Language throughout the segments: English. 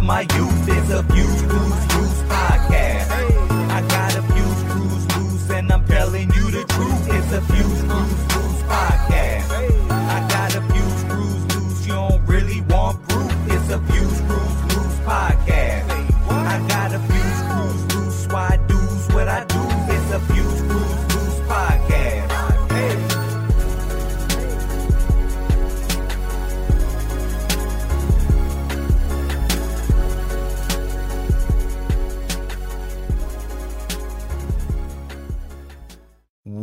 of my youth. is a Few Screws Loose podcast. I got a Few Screws Loose, and I'm telling you the truth. It's a Fuse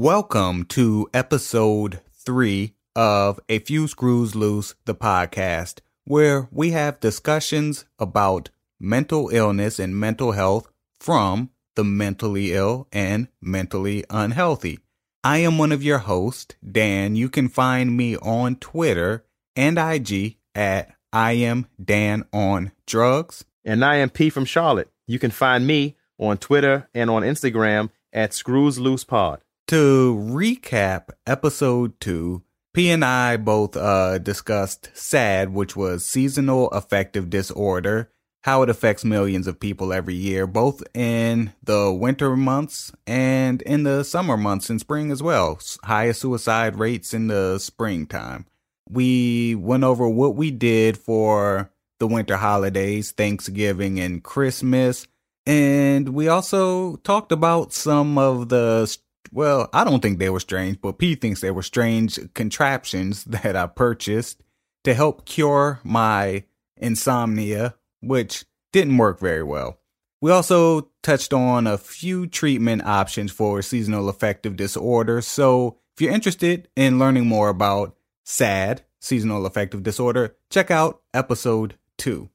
Welcome to episode three of A Few Screws Loose, the podcast, where we have discussions about mental illness and mental health from the mentally ill and mentally unhealthy. I am one of your hosts, Dan. You can find me on Twitter and IG at I am Dan on drugs. And I am P from Charlotte. You can find me on Twitter and on Instagram at Screws Loose Pod. To recap episode two, P and I both uh, discussed SAD, which was seasonal affective disorder, how it affects millions of people every year, both in the winter months and in the summer months and spring as well. Higher suicide rates in the springtime. We went over what we did for the winter holidays, Thanksgiving and Christmas. And we also talked about some of the well, I don't think they were strange, but P thinks they were strange contraptions that I purchased to help cure my insomnia, which didn't work very well. We also touched on a few treatment options for seasonal affective disorder. So if you're interested in learning more about SAD, seasonal affective disorder, check out episode two.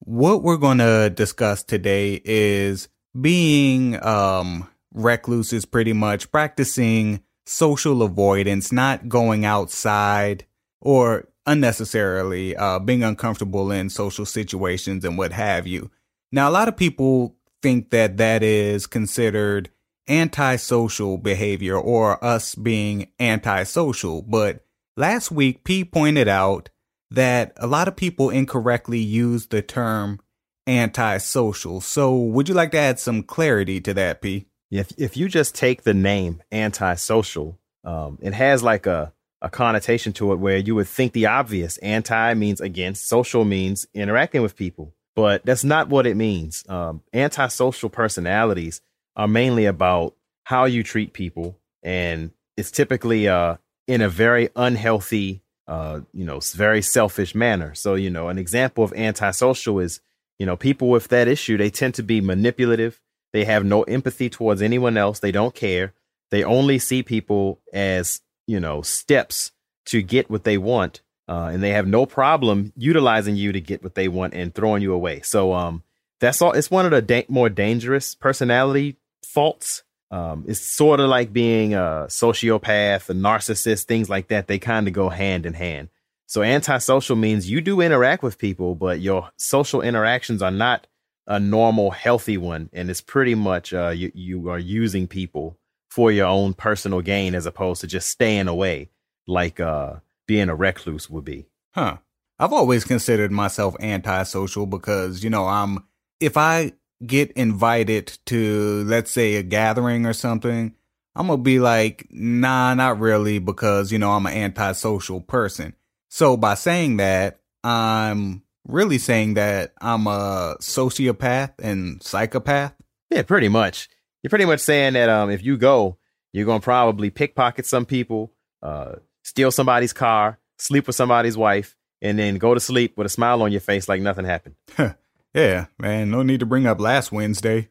What we're going to discuss today is being um recluses pretty much practicing social avoidance, not going outside or unnecessarily uh, being uncomfortable in social situations and what have you. Now, a lot of people think that that is considered antisocial behavior or us being antisocial, but last week P pointed out that a lot of people incorrectly use the term antisocial. So, would you like to add some clarity to that, P? If if you just take the name antisocial, um, it has like a a connotation to it where you would think the obvious. Anti means against, social means interacting with people, but that's not what it means. Um, antisocial personalities are mainly about how you treat people, and it's typically uh, in a very unhealthy, uh, you know, very selfish manner. So, you know, an example of antisocial is, you know, people with that issue, they tend to be manipulative. They have no empathy towards anyone else. They don't care. They only see people as, you know, steps to get what they want. Uh, and they have no problem utilizing you to get what they want and throwing you away. So, um, that's all. It's one of the da- more dangerous personality faults. Um, it's sort of like being a sociopath, a narcissist, things like that. They kind of go hand in hand. So antisocial means you do interact with people, but your social interactions are not a normal, healthy one, and it's pretty much uh, you you are using people for your own personal gain as opposed to just staying away, like uh, being a recluse would be. Huh. I've always considered myself antisocial because, you know, I'm if I get invited to let's say a gathering or something, I'm to be like, "Nah, not really because, you know, I'm an antisocial person." So by saying that, I'm really saying that I'm a sociopath and psychopath. Yeah, pretty much. You're pretty much saying that um, if you go, you're gonna probably pickpocket some people, uh, steal somebody's car, sleep with somebody's wife, and then go to sleep with a smile on your face like nothing happened. Yeah, man, no need to bring up last Wednesday.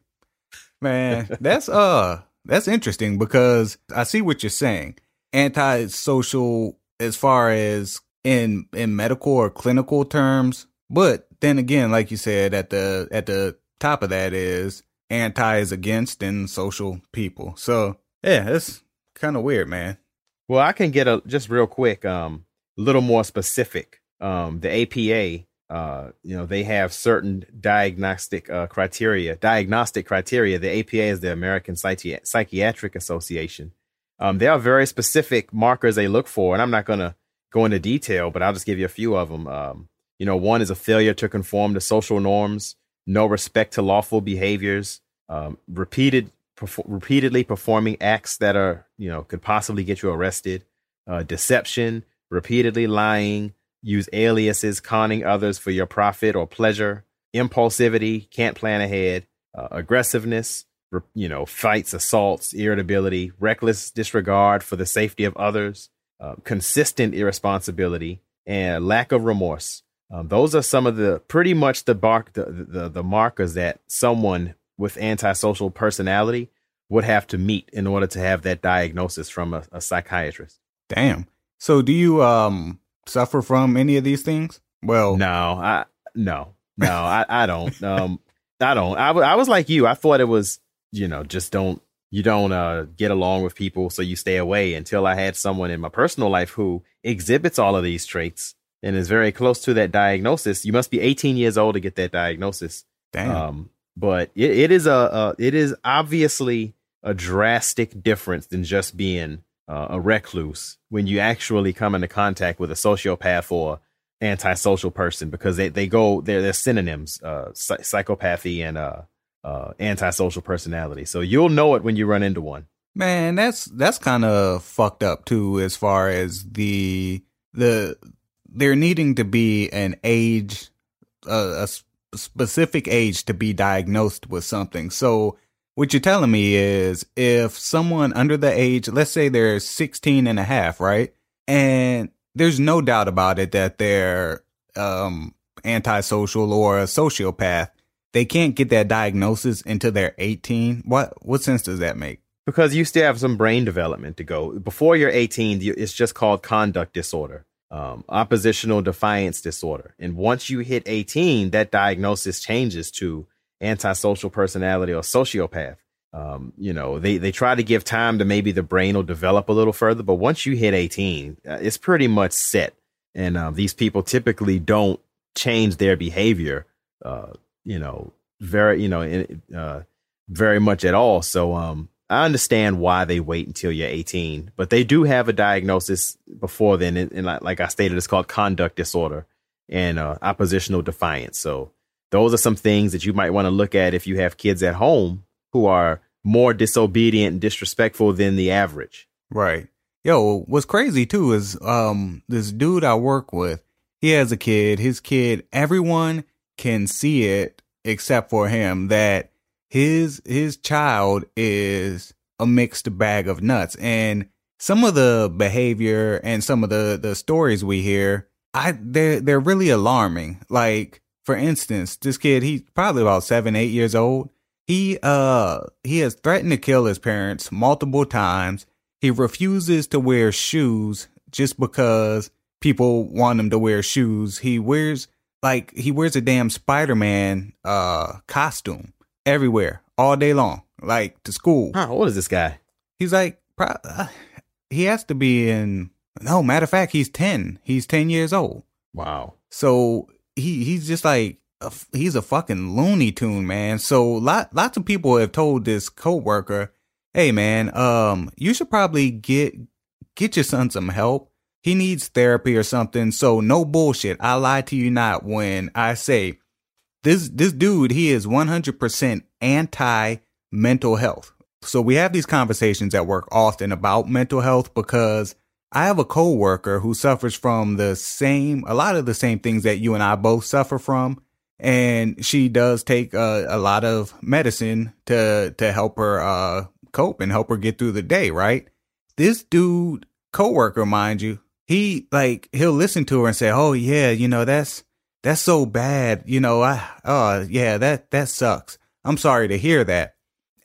Man, that's uh that's interesting because I see what you're saying. Antisocial as far as in in medical or clinical terms, but then again, like you said at the at the top of that is anti is against and social people. So, yeah, it's kind of weird, man. Well, I can get a just real quick, um, a little more specific. Um, the APA, uh, you know, they have certain diagnostic uh, criteria. Diagnostic criteria. The APA is the American Psychi- Psychiatric Association. Um, there are very specific markers they look for, and I'm not going to go into detail, but I'll just give you a few of them. Um, you know, one is a failure to conform to social norms. no respect to lawful behaviors, um, repeated perf- repeatedly performing acts that are you know could possibly get you arrested, uh, deception, repeatedly lying, use aliases, conning others for your profit or pleasure, impulsivity, can't plan ahead, uh, aggressiveness, you know, fights, assaults, irritability, reckless disregard for the safety of others, uh, consistent irresponsibility, and lack of remorse. Um, those are some of the pretty much the, bar- the, the the markers that someone with antisocial personality would have to meet in order to have that diagnosis from a, a psychiatrist. Damn. So do you um suffer from any of these things? Well, no, I no, no, I, I don't. Um, I don't. I, I was like you. I thought it was, you know, just don't you don't uh get along with people, so you stay away. Until I had someone in my personal life who exhibits all of these traits and is very close to that diagnosis. You must be 18 years old to get that diagnosis. Damn. Um, but it, it is a, a it is obviously a drastic difference than just being uh, a recluse when you actually come into contact with a sociopath or antisocial person because they, they go they're, they're synonyms uh, psychopathy and uh, uh, antisocial personality so you'll know it when you run into one man that's that's kind of fucked up too as far as the the there needing to be an age a specific age to be diagnosed with something so what you're telling me is if someone under the age, let's say they're 16 and a half, right? And there's no doubt about it that they're um, antisocial or a sociopath. They can't get that diagnosis until they're 18. What what sense does that make? Because you still have some brain development to go. Before you're 18, it's just called conduct disorder, um, oppositional defiance disorder. And once you hit 18, that diagnosis changes to antisocial personality or sociopath. Um, you know, they, they try to give time to maybe the brain will develop a little further, but once you hit 18, uh, it's pretty much set. And uh, these people typically don't change their behavior, uh, you know, very, you know, uh, very much at all. So, um, I understand why they wait until you're 18, but they do have a diagnosis before then. And, and like, like, I stated, it's called conduct disorder and uh, oppositional defiance. So those are some things that you might want to look at if you have kids at home who are more disobedient and disrespectful than the average. Right. Yo, what's crazy too is um this dude I work with, he has a kid. His kid, everyone can see it except for him that his his child is a mixed bag of nuts and some of the behavior and some of the the stories we hear I they're they're really alarming. Like for instance, this kid, he's probably about seven, eight years old. He uh he has threatened to kill his parents multiple times. He refuses to wear shoes just because people want him to wear shoes. He wears like he wears a damn Spider-Man uh costume everywhere all day long, like to school. Huh, what is this guy? He's like pro- uh, he has to be in no matter of fact he's 10. He's 10 years old. Wow. So he he's just like a, he's a fucking Looney Tune, man. So lot lots of people have told this coworker, "Hey, man, um, you should probably get get your son some help. He needs therapy or something." So no bullshit. I lie to you not when I say this this dude he is 100% anti mental health. So we have these conversations at work often about mental health because I have a coworker who suffers from the same, a lot of the same things that you and I both suffer from. And she does take a, a lot of medicine to, to help her, uh, cope and help her get through the day, right? This dude, coworker, mind you, he like, he'll listen to her and say, Oh yeah, you know, that's, that's so bad. You know, I, oh yeah, that, that sucks. I'm sorry to hear that.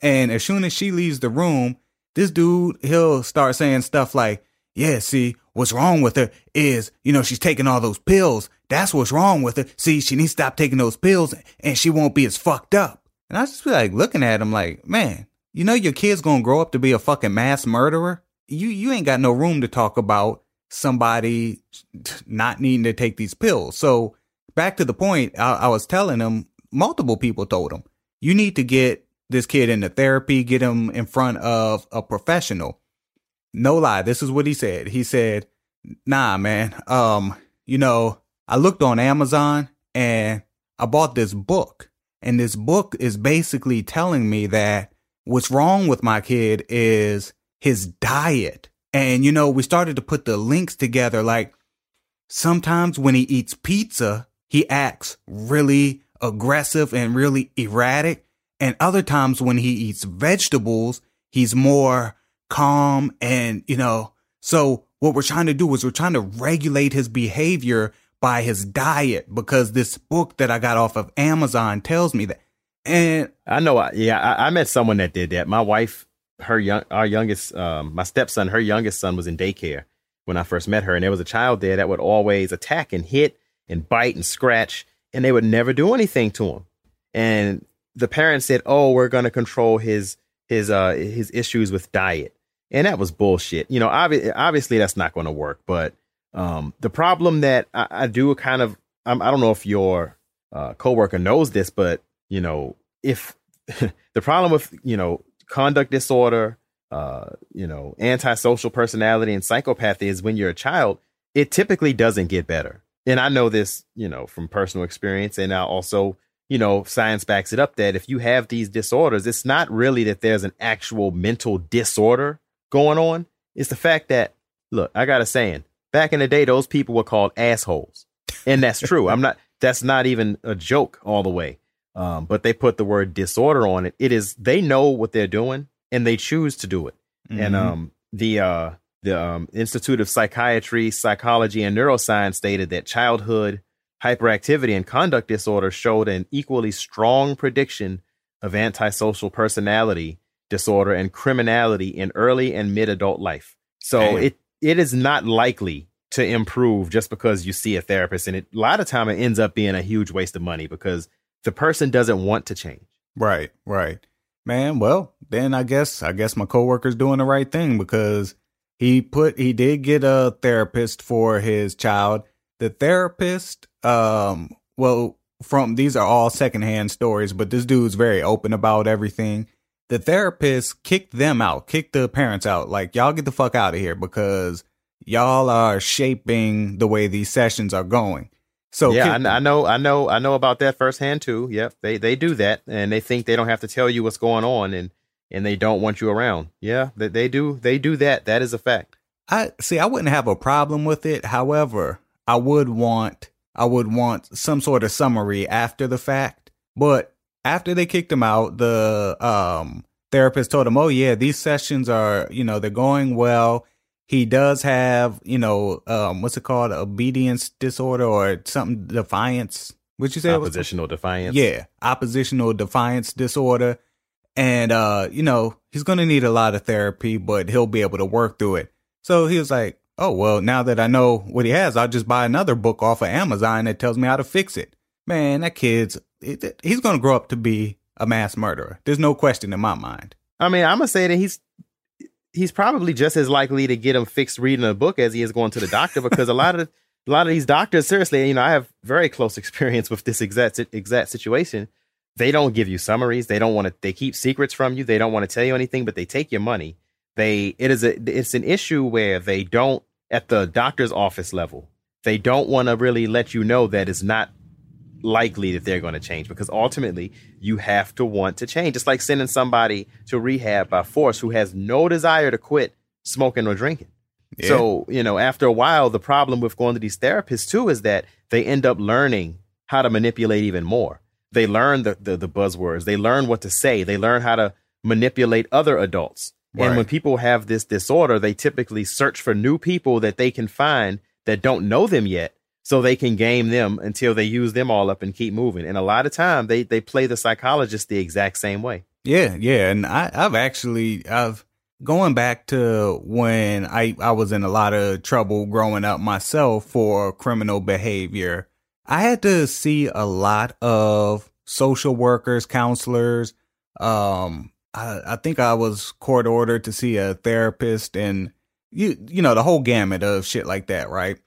And as soon as she leaves the room, this dude, he'll start saying stuff like, yeah, see, what's wrong with her is, you know, she's taking all those pills. That's what's wrong with her. See, she needs to stop taking those pills and she won't be as fucked up. And I just be like looking at him like, man, you know your kid's gonna grow up to be a fucking mass murderer? You you ain't got no room to talk about somebody not needing to take these pills. So back to the point, I, I was telling him, multiple people told him, you need to get this kid into therapy, get him in front of a professional no lie, this is what he said. He said, "Nah, man. Um, you know, I looked on Amazon and I bought this book, And this book is basically telling me that what's wrong with my kid is his diet. And, you know, we started to put the links together. Like sometimes when he eats pizza, he acts really aggressive and really erratic. And other times when he eats vegetables, he's more calm and, you know, so what we're trying to do is we're trying to regulate his behavior by his diet because this book that I got off of Amazon tells me that. And I know, yeah, I, I met someone that did that. My wife, her young, our youngest, um, my stepson, her youngest son was in daycare when I first met her, and there was a child there that would always attack and hit and bite and scratch, and they would never do anything to him. And the parents said, "Oh, we're going to control his his uh his issues with diet," and that was bullshit. You know, obvi- obviously that's not going to work. But um, the problem that I, I do kind of, I'm, I do not know if your uh, coworker knows this, but you know, if the problem with you know conduct disorder, uh, you know, antisocial personality and psychopathy is when you're a child, it typically doesn't get better. And I know this, you know, from personal experience, and I also you know, science backs it up that if you have these disorders, it's not really that there's an actual mental disorder going on. It's the fact that, look, I got a saying. Back in the day, those people were called assholes. And that's true. I'm not, that's not even a joke all the way. Um, but they put the word disorder on it. It is, they know what they're doing and they choose to do it. Mm-hmm. And, um, the, uh, the um, Institute of Psychiatry, Psychology, and Neuroscience stated that childhood hyperactivity and conduct disorder showed an equally strong prediction of antisocial personality disorder and criminality in early and mid adult life. So Damn. it it is not likely to improve just because you see a therapist and it, a lot of time it ends up being a huge waste of money because the person doesn't want to change. Right, right. Man, well, then I guess I guess my coworker's doing the right thing because he put he did get a therapist for his child. The therapist um well from these are all secondhand stories, but this dude's very open about everything. The therapist kicked them out, kicked the parents out. Like, y'all get the fuck out of here because y'all are shaping the way these sessions are going. So yeah, I, I, know, I know, I know about that firsthand too. Yep, they they do that, and they think they don't have to tell you what's going on, and and they don't want you around. Yeah, they, they do, they do that. That is a fact. I see. I wouldn't have a problem with it. However, I would want I would want some sort of summary after the fact. But after they kicked him out, the um, therapist told him, "Oh yeah, these sessions are, you know, they're going well. He does have, you know, um, what's it called, obedience disorder or something, defiance. What you say? Oppositional defiance. Yeah, oppositional defiance disorder. And uh, you know, he's gonna need a lot of therapy, but he'll be able to work through it. So he was like, oh, well, now that I know what he has, I'll just buy another book off of Amazon that tells me how to fix it. Man, that kid's, he's going to grow up to be a mass murderer. There's no question in my mind. I mean, I'm going to say that he's, he's probably just as likely to get him fixed reading a book as he is going to the doctor because a lot of, a lot of these doctors, seriously, you know, I have very close experience with this exact, exact situation. They don't give you summaries. They don't want to, they keep secrets from you. They don't want to tell you anything, but they take your money they it is a it's an issue where they don't at the doctor's office level they don't want to really let you know that it's not likely that they're going to change because ultimately you have to want to change it's like sending somebody to rehab by force who has no desire to quit smoking or drinking yeah. so you know after a while the problem with going to these therapists too is that they end up learning how to manipulate even more they learn the, the, the buzzwords they learn what to say they learn how to manipulate other adults Right. And when people have this disorder, they typically search for new people that they can find that don't know them yet so they can game them until they use them all up and keep moving. And a lot of time they they play the psychologist the exact same way. Yeah, yeah. And I, I've actually I've going back to when I, I was in a lot of trouble growing up myself for criminal behavior. I had to see a lot of social workers, counselors, um, I, I think I was court ordered to see a therapist and you you know the whole gamut of shit like that, right?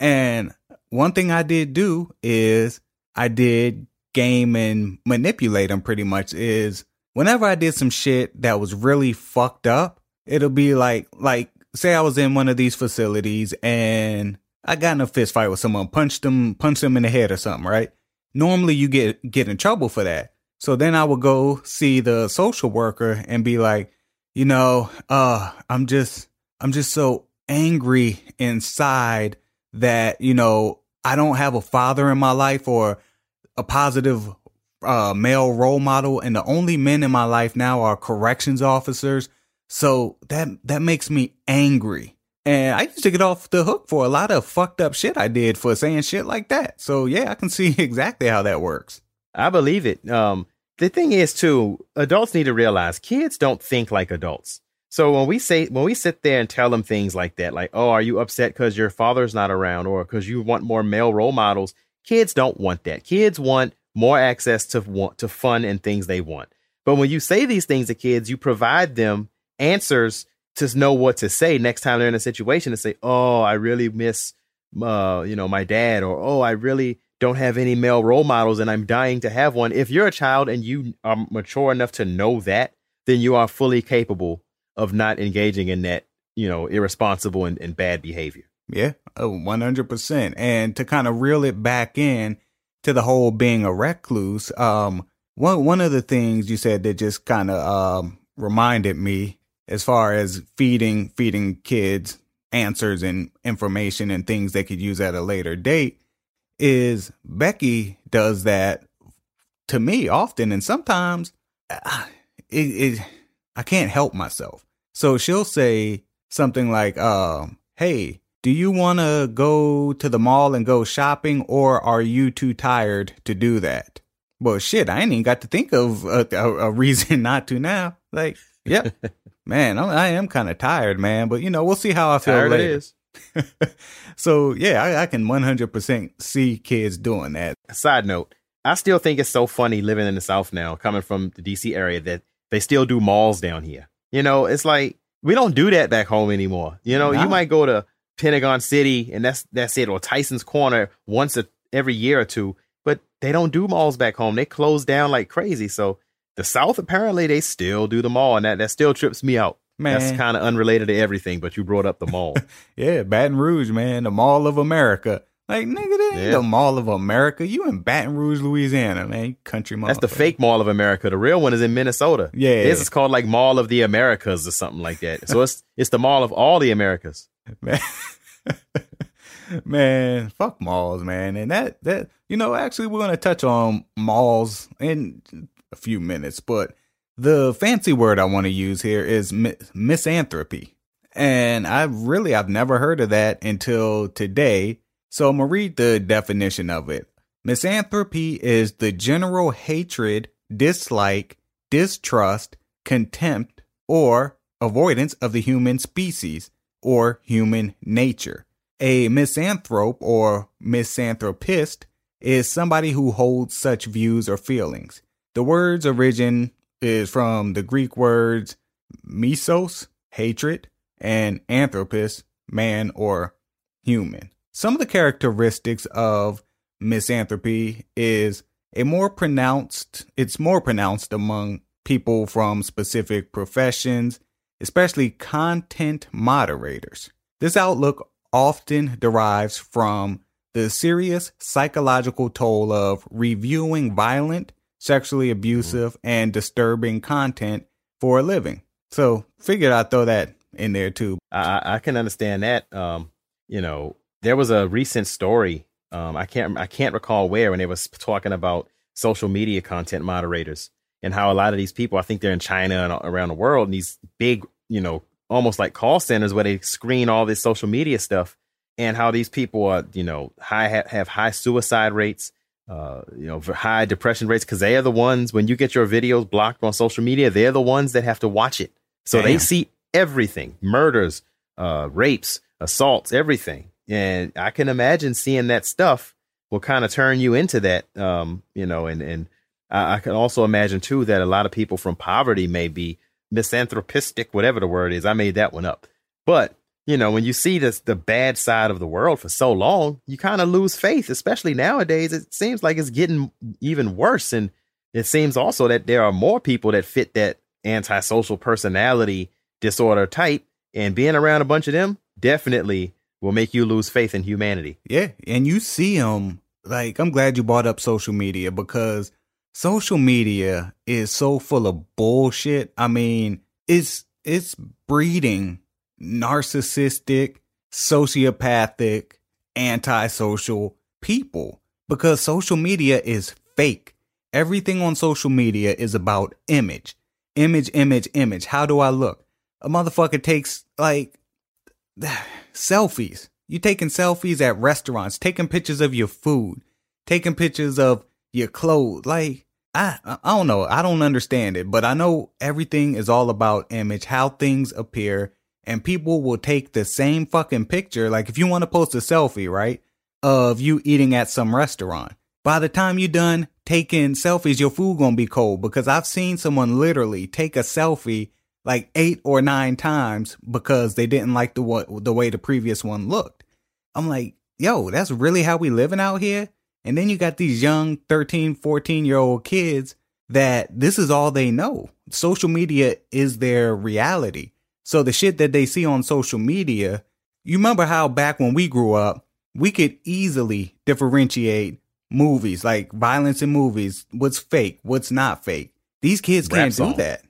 And one thing I did do is I did game and manipulate them pretty much is whenever I did some shit that was really fucked up, it'll be like like say I was in one of these facilities and I got in a fist fight with someone, punched them, punched them in the head or something, right? Normally you get get in trouble for that. So then I would go see the social worker and be like, you know, uh, I'm just, I'm just so angry inside that, you know, I don't have a father in my life or a positive uh, male role model. And the only men in my life now are corrections officers. So that, that makes me angry. And I used to get off the hook for a lot of fucked up shit I did for saying shit like that. So yeah, I can see exactly how that works. I believe it. Um, the thing is too, adults need to realize kids don't think like adults. So when we say when we sit there and tell them things like that, like, "Oh, are you upset because your father's not around, or because you want more male role models?" Kids don't want that. Kids want more access to want to fun and things they want. But when you say these things to kids, you provide them answers to know what to say next time they're in a situation to say, "Oh, I really miss, uh, you know, my dad," or "Oh, I really don't have any male role models and I'm dying to have one." If you're a child and you are mature enough to know that, then you are fully capable of not engaging in that, you know, irresponsible and, and bad behavior. Yeah, one hundred percent. And to kind of reel it back in to the whole being a recluse, um, one one of the things you said that just kind of um reminded me as far as feeding feeding kids answers and information and things they could use at a later date is Becky does that to me often and sometimes uh, it, it I can't help myself. So she'll say something like, um, hey, do you want to go to the mall and go shopping or are you too tired to do that? Well, shit, I ain't even got to think of a, a, a reason not to now. Like, yep, man, I'm, I am kind of tired, man, but you know, we'll see how I feel tired later. It is. so yeah, I, I can 100% see kids doing that. Side note, I still think it's so funny living in the South now, coming from the DC area, that they still do malls down here. You know, it's like we don't do that back home anymore. You know, you might go to Pentagon City and that's that's it, or Tyson's Corner once a, every year or two, but they don't do malls back home. They close down like crazy. So the South apparently they still do the mall, and that that still trips me out. Man. That's kind of unrelated to everything, but you brought up the mall. yeah, Baton Rouge, man, the Mall of America. Like nigga, that ain't yeah. the Mall of America. You in Baton Rouge, Louisiana, man, country mall. That's the fake Mall of America. The real one is in Minnesota. Yeah, this is called like Mall of the Americas or something like that. So it's it's the Mall of all the Americas. Man, man, fuck malls, man. And that that you know, actually, we're gonna touch on malls in a few minutes, but the fancy word I want to use here is misanthropy. And I really I've never heard of that until today so I'm going to read the definition of it. Misanthropy is the general hatred, dislike, distrust, contempt, or avoidance of the human species or human nature. A misanthrope or misanthropist is somebody who holds such views or feelings. The word's origin is from the Greek words misos, hatred, and anthropos, man or human. Some of the characteristics of misanthropy is a more pronounced, it's more pronounced among people from specific professions, especially content moderators. This outlook often derives from the serious psychological toll of reviewing violent, sexually abusive, and disturbing content for a living. So, figured I'd throw that in there too. I, I can understand that. Um, you know, there was a recent story. Um, I can't I can't recall where and it was talking about social media content moderators and how a lot of these people, I think they're in China and around the world, and these big, you know, almost like call centers where they screen all this social media stuff, and how these people are, you know, high have high suicide rates, uh, you know, high depression rates because they are the ones when you get your videos blocked on social media, they're the ones that have to watch it, so Damn. they see everything, murders, uh, rapes, assaults, everything and I can imagine seeing that stuff will kind of turn you into that, um, you know, and and I, I, can also imagine too that a lot of people from poverty may be misanthropistic, whatever the word is. I made that one up, but you know, when you see this the bad side of the world for so long, you kind of lose faith. Especially nowadays, it seems like it's getting even worse, and it seems also that there are more people that fit that antisocial personality disorder type, and being around a bunch of them definitely will make you lose faith in humanity. Yeah, and you see them like I'm glad you brought up social media because social media is so full of bullshit. I mean, it's it's breeding narcissistic, sociopathic, antisocial people because social media is fake. Everything on social media is about image. Image, image, image. How do I look? A motherfucker takes like selfies. You taking selfies at restaurants, taking pictures of your food, taking pictures of your clothes. Like, I, I don't know. I don't understand it, but I know everything is all about image, how things appear, and people will take the same fucking picture. Like, if you want to post a selfie, right, of you eating at some restaurant, by the time you're done taking selfies, your food gonna be cold because I've seen someone literally take a selfie like eight or nine times because they didn't like the what the way the previous one looked. I'm like, yo, that's really how we living out here? And then you got these young 13, 14 year old kids that this is all they know. Social media is their reality. So the shit that they see on social media, you remember how back when we grew up, we could easily differentiate movies, like violence in movies, what's fake, what's not fake. These kids Rap can't song. do that.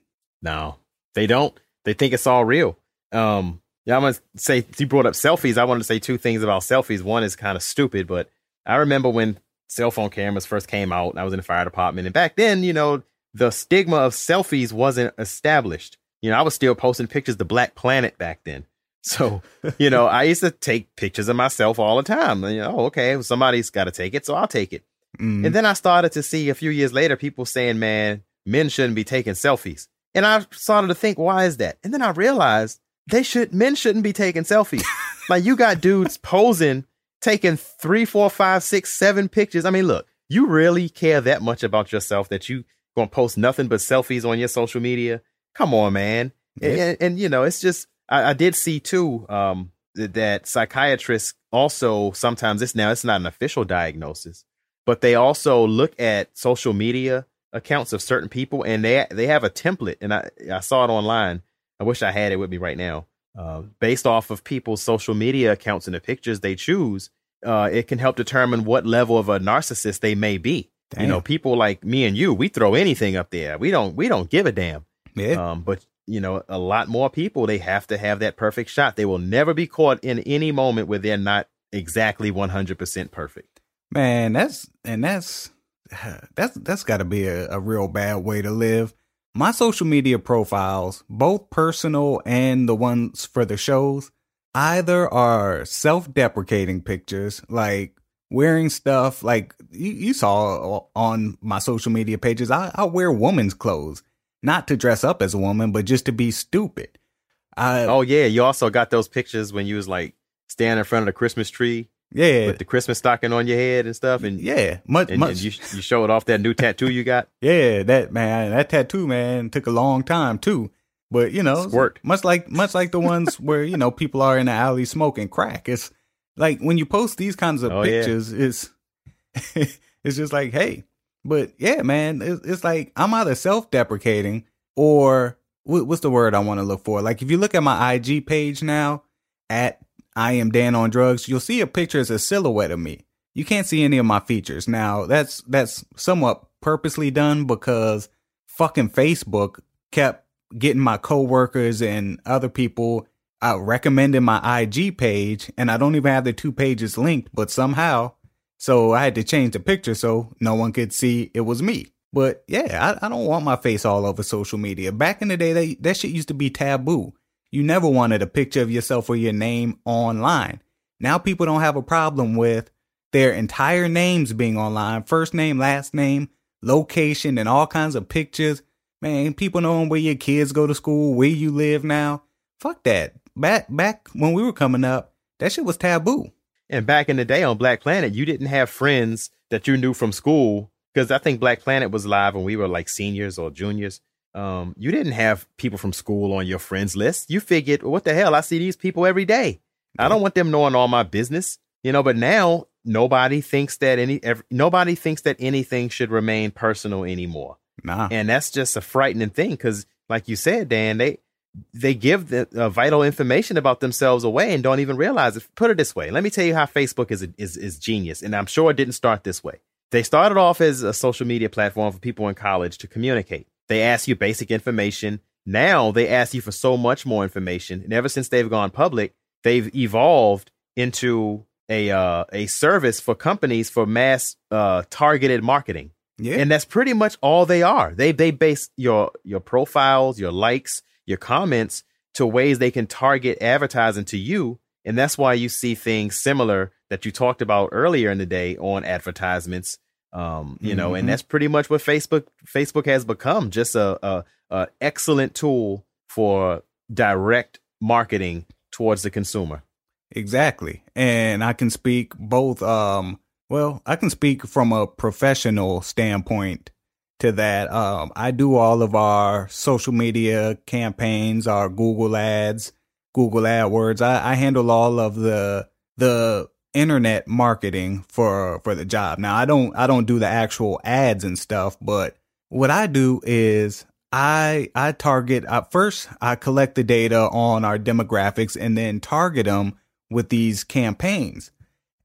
No, they don't. They think it's all real. Um, yeah, I'm gonna say you brought up selfies. I wanted to say two things about selfies. One is kind of stupid, but I remember when cell phone cameras first came out. I was in the fire department, and back then, you know, the stigma of selfies wasn't established. You know, I was still posting pictures of the Black Planet back then. So, you know, I used to take pictures of myself all the time. You know, oh, okay, somebody's got to take it, so I'll take it. Mm. And then I started to see a few years later people saying, man, men shouldn't be taking selfies. And I started to think, why is that? And then I realized they should men shouldn't be taking selfies. like you got dudes posing, taking three, four, five, six, seven pictures. I mean, look, you really care that much about yourself that you gonna post nothing but selfies on your social media? Come on, man. Yeah. And, and, you know, it's just I, I did see too um, that psychiatrists also sometimes it's now it's not an official diagnosis, but they also look at social media accounts of certain people and they they have a template and I I saw it online. I wish I had it with me right now. Uh, based off of people's social media accounts and the pictures they choose, uh, it can help determine what level of a narcissist they may be. Damn. You know, people like me and you, we throw anything up there. We don't we don't give a damn. Yeah. Um, but you know, a lot more people, they have to have that perfect shot. They will never be caught in any moment where they're not exactly 100% perfect. Man, that's, and that's, that's, that's got to be a, a real bad way to live. My social media profiles, both personal and the ones for the shows, either are self deprecating pictures, like wearing stuff like you, you, saw on my social media pages. I, I wear woman's clothes not to dress up as a woman, but just to be stupid. I, oh yeah, you also got those pictures when you was like standing in front of the Christmas tree. Yeah, with the Christmas stocking on your head and stuff, and yeah, much, and, much. And you you showed off that new tattoo you got. Yeah, that man, that tattoo man took a long time too, but you know, Squirt. much like much like the ones where you know people are in the alley smoking crack. It's like when you post these kinds of oh, pictures, yeah. it's it's just like, hey, but yeah, man, it's, it's like I'm either self deprecating or what's the word I want to look for? Like if you look at my IG page now at I am Dan on drugs, you'll see a picture as a silhouette of me. You can't see any of my features. Now that's that's somewhat purposely done because fucking Facebook kept getting my coworkers and other people out recommending my IG page and I don't even have the two pages linked, but somehow so I had to change the picture so no one could see it was me. But yeah, I, I don't want my face all over social media. Back in the day, they, that shit used to be taboo. You never wanted a picture of yourself or your name online. Now people don't have a problem with their entire names being online first name, last name, location, and all kinds of pictures. Man, people knowing where your kids go to school, where you live now. Fuck that. Back back when we were coming up, that shit was taboo. And back in the day on Black Planet, you didn't have friends that you knew from school because I think Black Planet was live when we were like seniors or juniors. Um, you didn't have people from school on your friends list. You figured, well, what the hell? I see these people every day. I don't want them knowing all my business, you know. But now nobody thinks that any every, nobody thinks that anything should remain personal anymore. Nah, and that's just a frightening thing because, like you said, Dan, they they give the uh, vital information about themselves away and don't even realize it. Put it this way: let me tell you how Facebook is is is genius, and I'm sure it didn't start this way. they started off as a social media platform for people in college to communicate. They ask you basic information. Now they ask you for so much more information. And ever since they've gone public, they've evolved into a uh, a service for companies for mass uh, targeted marketing. Yeah. And that's pretty much all they are. They they base your your profiles, your likes, your comments to ways they can target advertising to you. And that's why you see things similar that you talked about earlier in the day on advertisements. Um, you know, Mhm. and that's pretty much what Facebook Facebook has become, just a, a, a excellent tool for direct marketing towards the consumer. Exactly. And I can speak both um well, I can speak from a professional standpoint to that. Um I do all of our social media campaigns, our Google ads, Google AdWords. I, I handle all of the the internet marketing for for the job. Now I don't I don't do the actual ads and stuff, but what I do is I I target uh, first I collect the data on our demographics and then target them with these campaigns.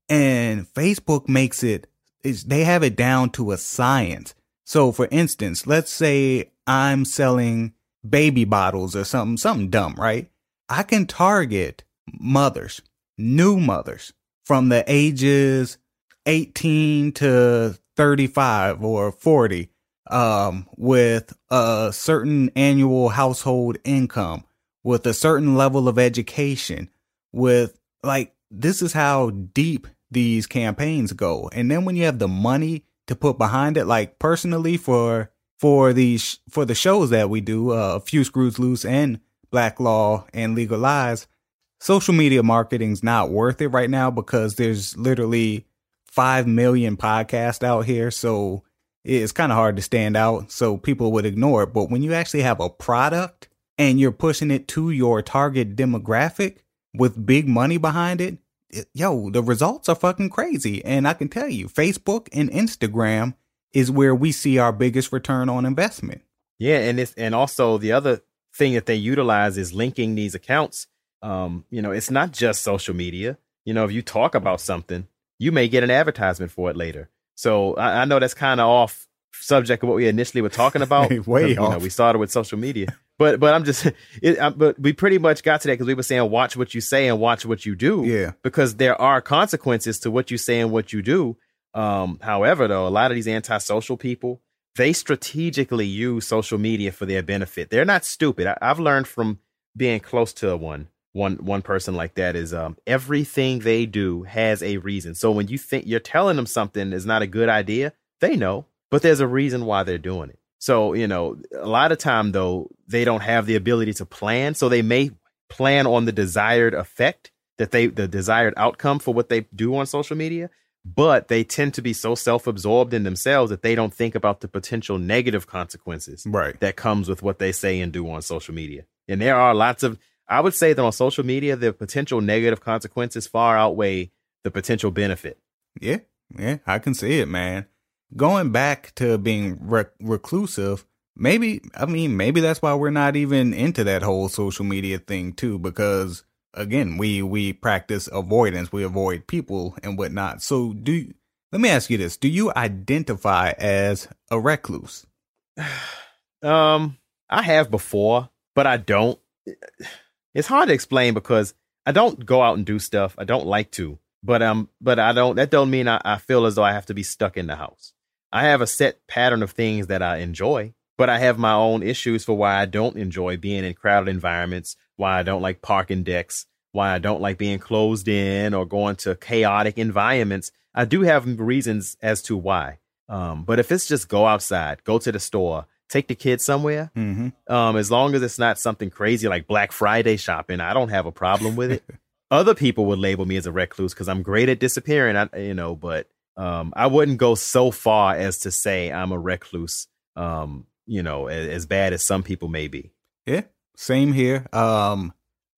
And Facebook makes it is they have it down to a science. So for instance, let's say I'm selling baby bottles or something something dumb, right? I can target mothers, new mothers from the ages 18 to 35 or 40 um with a certain annual household income with a certain level of education with like this is how deep these campaigns go and then when you have the money to put behind it like personally for for these for the shows that we do uh, a few screws loose and black law and legal lies social media marketing's not worth it right now because there's literally 5 million podcasts out here so it's kind of hard to stand out so people would ignore it. But when you actually have a product and you're pushing it to your target demographic with big money behind it, it yo the results are fucking crazy and i can tell you facebook and instagram is where we see our biggest return on investment Yeah, and it's and also the other thing that they utilize is linking these accounts. Um, you know, it's not just social media. You know, if you talk about something, you may get an advertisement for it later. So I, I know that's kind of off subject of what we initially were talking about. Way You know, off. we started with social media, but but I'm just, it, I, but we pretty much got to that because we were saying watch what you say and watch what you do yeah because there are consequences to what you say and what you do. Um, however, though, a lot of these antisocial people, they strategically use social media for their benefit. They're not stupid. I, I've learned from being close to one one one person like that is um, everything they do has a reason. So when you think you're telling them something is not a good idea, they know, but there's a reason why they're doing it. So you know, a lot of time though, they don't have the ability to plan. So they may plan on the desired effect that they the desired outcome for what they do on social media but they tend to be so self-absorbed in themselves that they don't think about the potential negative consequences right that comes with what they say and do on social media and there are lots of i would say that on social media the potential negative consequences far outweigh the potential benefit Yeah, yeah, I can see it, man. Going back to being rec- reclusive, maybe, I mean, maybe that's why we're not even into that whole social media thing, too, because again, we, we practice avoidance, we avoid people and whatnot. So, do let me ask you this Do you identify as a recluse? Um, I have before, but I don't. It's hard to explain because I don't go out and do stuff. I don't like to, but um, but I don't. That don't mean I, I feel as though I have to be stuck in the house. I have a set pattern of things that I enjoy, but I have my own issues for why I don't enjoy being in crowded environments. Why I don't like parking decks. Why I don't like being closed in or going to chaotic environments. I do have reasons as to why. Um, but if it's just go outside, go to the store, take the kids somewhere, Mm-hmm. um, as long as it's not something crazy like Black Friday shopping, I don't have a problem with it. Other people would label me as a recluse because I'm great at disappearing, I, you know, but um, I wouldn't go so far as to say I'm a recluse, um, you know, as, as bad as some people may be. Yeah, same here. Um,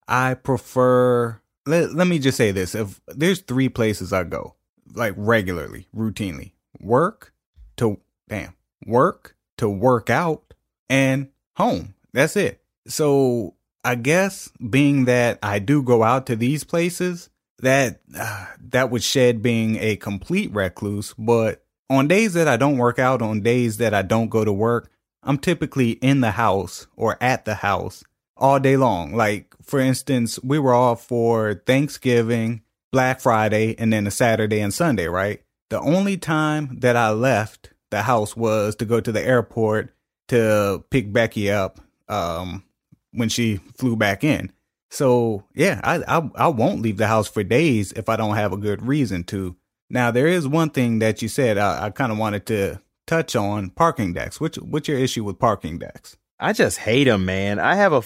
I prefer. Let, let me just say this: if there's three places I go, like regularly, routinely, work to damn work to work out and home. That's it. So I guess being that I do go out to these places, that uh, that would shed being a complete recluse. But on days that I don't work out, on days that I don't go to work, I'm typically in the house or at the house all day long. Like, for instance, we were off for Thanksgiving, Black Friday, and then a Saturday and Sunday, right? The only time that I left the house was to go to the airport to pick Becky up um, when she flew back in. So yeah, I, I I won't leave the house for days if I don't have a good reason to. Now there is one thing that you said I, I kind of wanted to touch on parking decks. What's what's your issue with parking decks? I just hate them, man. I have a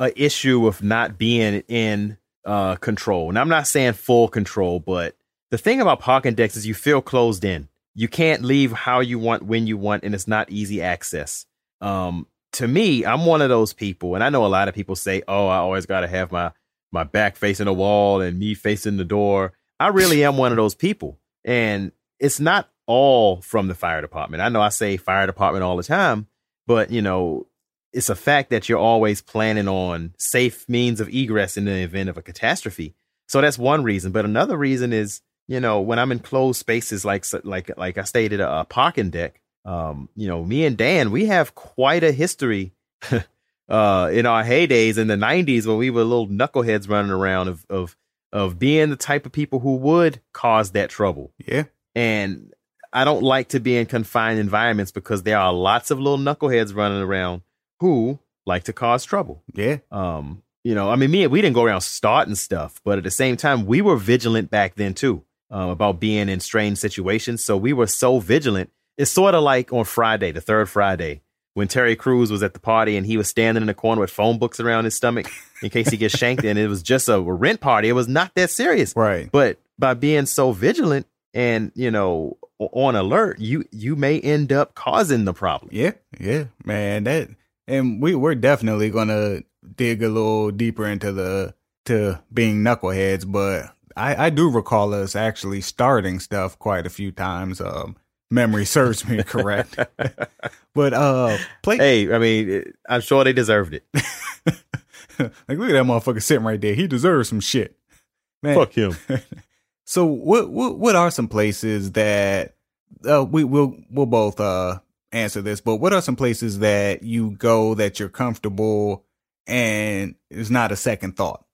a issue with not being in uh, control, and I'm not saying full control, but the thing about parking decks is you feel closed in. You can't leave how you want when you want, and it's not easy access. Um, to me, I'm one of those people, and I know a lot of people say, "Oh, I always got to have my my back facing the wall and me facing the door." I really am one of those people, and it's not all from the fire department. I know I say fire department all the time, but you know, it's a fact that you're always planning on safe means of egress in the event of a catastrophe. So that's one reason. But another reason is, you know, when I'm in closed spaces like like like I stated a parking deck, um, you know, me and Dan, we have quite a history uh, in our heydays in the '90s when we were little knuckleheads running around of of of being the type of people who would cause that trouble. Yeah, and I don't like to be in confined environments because there are lots of little knuckleheads running around who like to cause trouble. Yeah. Um, you know, I mean, me, and we didn't go around starting stuff, but at the same time, we were vigilant back then too uh, about being in strange situations. So we were so vigilant it's sort of like on Friday, the third Friday, when Terry Crews was at the party and he was standing in the corner with phone books around his stomach in case he gets shanked. And it was just a rent party. It was not that serious. Right. But by being so vigilant and, you know, on alert, you you may end up causing the problem. Yeah, yeah, man. That and we we're definitely gonna dig a little deeper into the to being knuckleheads, but I I do recall us actually starting stuff quite a few times. Um, memory serves me correct. but uh, play. Hey, I mean, I'm sure they deserved it. like, look at that motherfucker sitting right there. He deserves some shit. Man. Fuck him. so, what what what are some places that uh, we will we'll both uh answer this, but what are some places that you go that you're comfortable and it's not a second thought?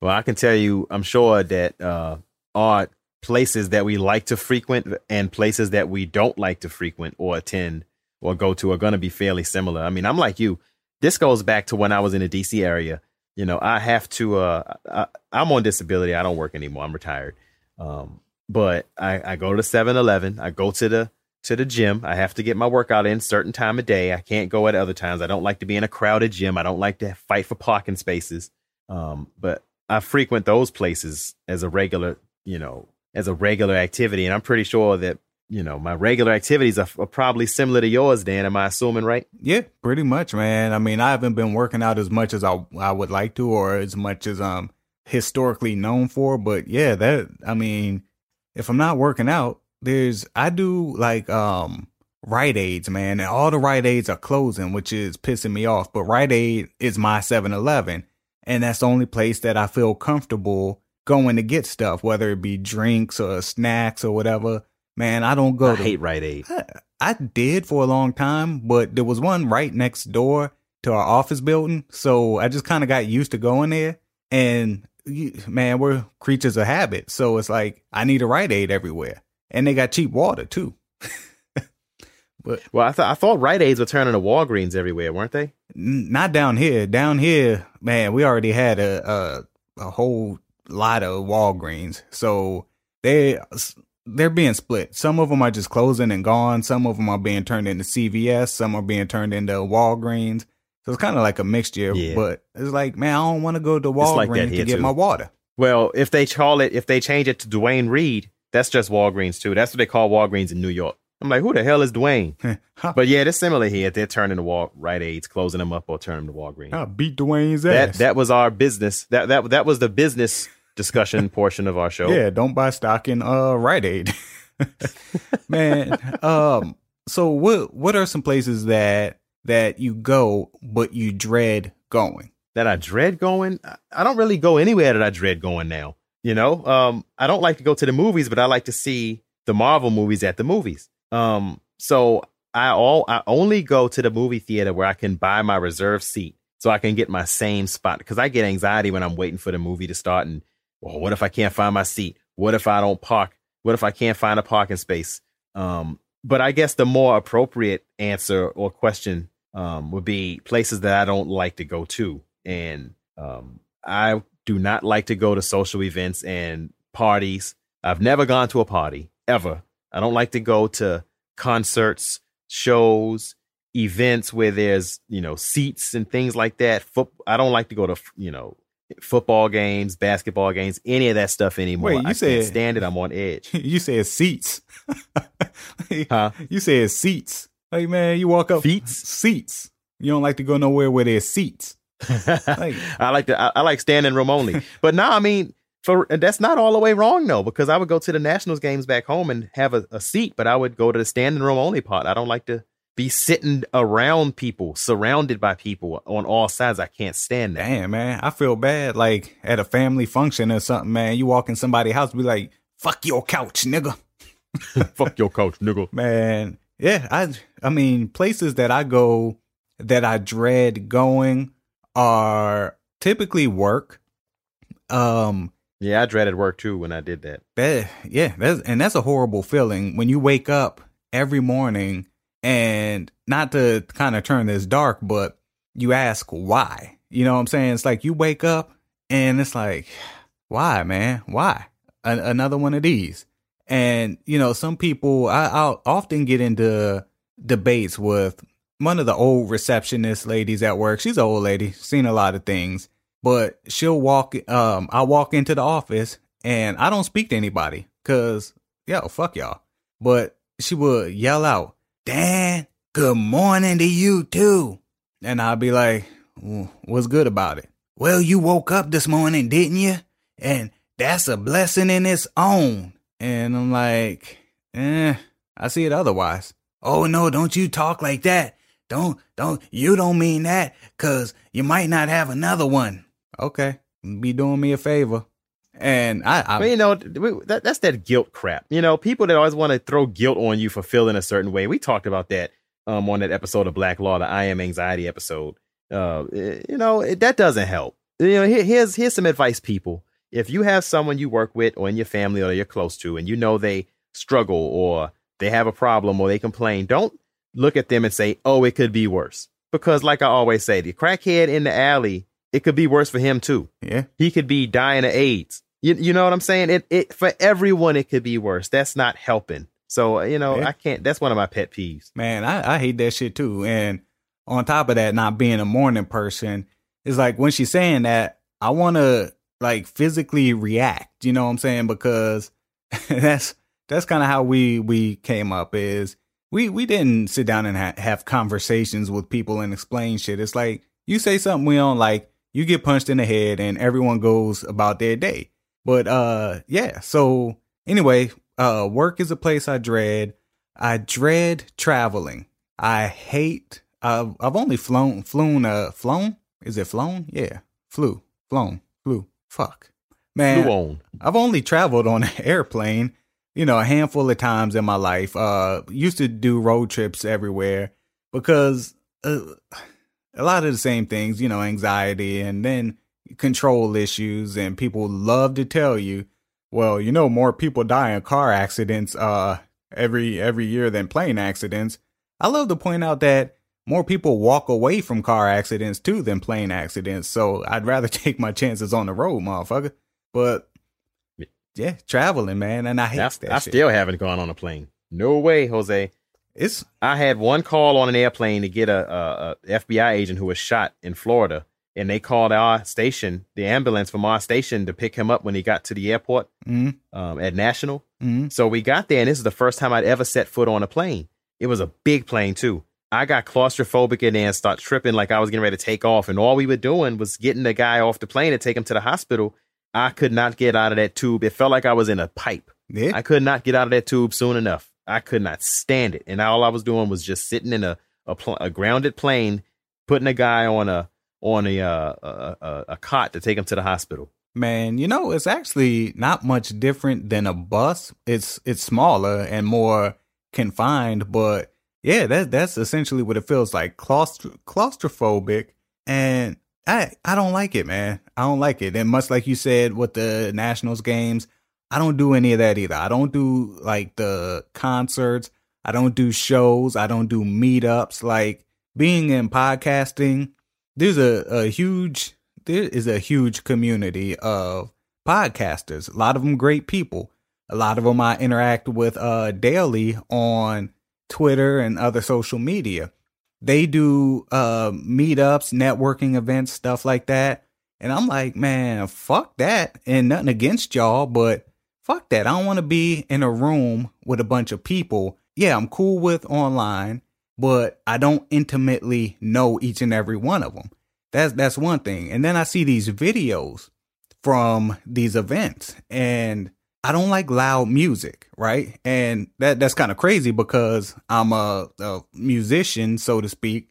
Well, I can tell you, I'm sure that uh, art places that we like to frequent and places that we don't like to frequent or attend or go to are going to be fairly similar. I mean, I'm like you. This goes back to when I was in the DC area. You know, I have to. Uh, I, am on disability. I don't work anymore. I'm retired. Um, but I, I go to 7-Eleven. I go to the to the gym. I have to get my workout in certain time of day. I can't go at other times. I don't like to be in a crowded gym. I don't like to fight for parking spaces. Um, but I frequent those places as a regular, you know, as a regular activity. And I'm pretty sure that, you know, my regular activities are, are, probably similar to yours, Dan. Am I assuming right? Yeah, pretty much, man. I mean, I haven't been working out as much as I, I would like to or as much as I'm historically known for. But yeah, that, I mean, if I'm not working out, there's, I do like, um, Rite Aids, man, and all the Rite Aids are closing, which is pissing me off. But Rite Aid is my 7 Eleven, and that's the only place that I feel comfortable going to get stuff, whether it be drinks or snacks or whatever. Man, I don't go. I to, hate Rite Aid. I, I did for a long time, but there was one right next door to our office building, so I just kind of got used to going there. And man, we're creatures of habit, so it's like I need a Rite Aid everywhere, and they got cheap water too. but well, I thought I thought Rite Aids were turning to Walgreens everywhere, weren't they? N- not down here. Down here, man, we already had a a, a whole lot of Walgreens. So they they're being split. Some of them are just closing and gone. Some of them are being turned into CVS. Some are being turned into Walgreens. So it's kind of like a mixture. Yeah. But it's like, man, I don't want to go to Walgreens like to get too. my water. Well, if they call it, if they change it to Duane Reade, that's just Walgreens too. That's what they call Walgreens in New York. I'm like, who the hell is Duane? but yeah, it's similar here. They're turning the Wal Rite Aids, closing them up or turning them to Walgreens. I beat Dwayne's ass. That that was our business. That that that was the business discussion portion of our show. Yeah, don't buy stock in uh Rite Aid. Man, um so what what are some places that that you go but you dread going? That I dread going? I don't really go anywhere that I dread going now. You know, um I don't like to go to the movies, but I like to see the Marvel movies at the movies. Um, so I all I only go to the movie theater where I can buy my reserve seat so I can get my same spot because I get anxiety when I'm waiting for the movie to start and well, what if I can't find my seat? What if I don't park? What if I can't find a parking space? Um, but I guess the more appropriate answer or question um, would be places that I don't like to go to. And um, I do not like to go to social events and parties. I've never gone to a party ever. I don't like to go to concerts, shows, events where there's, you know, seats and things like that. Foot- I don't like to go to, you know, football games, basketball games, any of that stuff anymore. Wait, you I said- can't stand it. I'm on edge. you said seats. Huh? You said seats. Hey man, you walk up Feets? seats. You don't like to go nowhere where there's seats. Like- I like to I, I like standing room only. but now I mean for that's not all the way wrong though, because I would go to the Nationals games back home and have a, a seat, but I would go to the standing room only part. I don't like to be sitting around people, surrounded by people on all sides. I can't stand that. Damn, man, I feel bad. Like at a family function or something, man. You walk in somebody's house, be like, "Fuck your couch, nigga." Fuck your couch, nigga. Man, yeah, I I mean, places that I go that I dread going are typically work. Um Yeah, I dreaded work too when I did that. that yeah, that's and that's a horrible feeling when you wake up every morning and not to kind of turn this dark, but you ask why. You know what I'm saying? It's like you wake up and it's like, why, man? Why? A- another one of these. And you know, some people I, I'll often get into debates with one of the old receptionist ladies at work. She's an old lady, seen a lot of things, but she'll walk. Um, I walk into the office and I don't speak to anybody because yo, fuck y'all. But she would yell out, "Dan, good morning to you too," and I'll be like, "Mm, "What's good about it?" Well, you woke up this morning, didn't you? And that's a blessing in its own. And I'm like, eh, I see it otherwise. Oh no, don't you talk like that. Don't, don't, you don't mean that, cause you might not have another one. Okay, be doing me a favor. And I, I you know, that, that's that guilt crap. You know, people that always want to throw guilt on you for feeling a certain way. We talked about that um, on that episode of Black Law, the I Am Anxiety episode. Uh, eh, you know, it, that doesn't help. You know, here, here's here's some advice, people. If you have someone you work with or in your family or you're close to, and you know they struggle or they have a problem or they complain, don't look at them and say, "Oh, it could be worse." Because, like I always say, the crackhead in the alley, it could be worse for him too yeah, he could be dying of AIDS. You, you know what I'm saying? It it for everyone it could be worse. That's not helping. So uh, you know Yeah. I can't. That's one of my pet peeves. man, I, I hate that shit too. And on top of that, not being a morning person, it's like when she's saying that, I want to like physically react. You know what I'm saying? Because that's that's kind of how we we came up. Is we we didn't sit down and ha- have conversations with people and explain shit. It's like you say something we don't like, you get punched in the head, and everyone goes about their day. But uh, yeah. So anyway, uh, work is a place I dread. I dread traveling. I hate. I've I've only flown flown uh flown. Is it flown? Yeah, flew flown flew. Fuck, man. Flew on. I've only traveled on an airplane, you know, a handful of times in my life. Uh, used to do road trips everywhere because uh, a lot of the same things, you know, anxiety and then control issues, and people love to tell you, well, you know, more people die in car accidents uh every every year than plane accidents. I love to point out that more people walk away from car accidents too than plane accidents. So I'd rather take my chances on the road, motherfucker. But yeah, traveling, man, and I hate I, that I shit. still haven't gone on a plane. No way, Jose. it's I had one call on an airplane to get a, a, a FBI agent who was shot in Florida, and they called our station, the ambulance from our station, to pick him up when he got to the airport mm, um, at National. mm, So we got there, and this is the first time I'd ever set foot on a plane. It was a big plane too. I got claustrophobic in there and start tripping like I was getting ready to take off. And all we were doing was getting the guy off the plane and take him to the hospital. I could not get out of that tube. It felt like I was in a pipe. yeah, I could not get out of that tube soon enough. I could not stand it. And all I was doing was just sitting in a a, pl- a grounded plane, putting a guy on a on a, uh, a, a cot to take him to the hospital. man. You know, it's actually not much different than a bus. It's it's smaller and more confined, but yeah, that that's essentially what it feels like. Claustro- claustrophobic and I I don't like it, man. I don't like it. And much like you said with the Nationals games, I don't do any of that either. I don't do like the concerts. I don't do shows. I don't do meetups. Like being in podcasting, there's a, a huge there is a huge community of podcasters. A lot of them great people. A lot of them I interact with uh daily on Twitter and other social media. They do uh meetups, networking events, stuff like that. And I'm like, man, fuck that. And nothing against y'all, but fuck that. I don't want to be in a room with a bunch of people. Yeah, I'm cool with online, but I don't intimately know each and every one of them. That's that's one thing. And then I see these videos from these events and I don't like loud music, right? And that that's kind of crazy because I'm a, a musician, so to speak,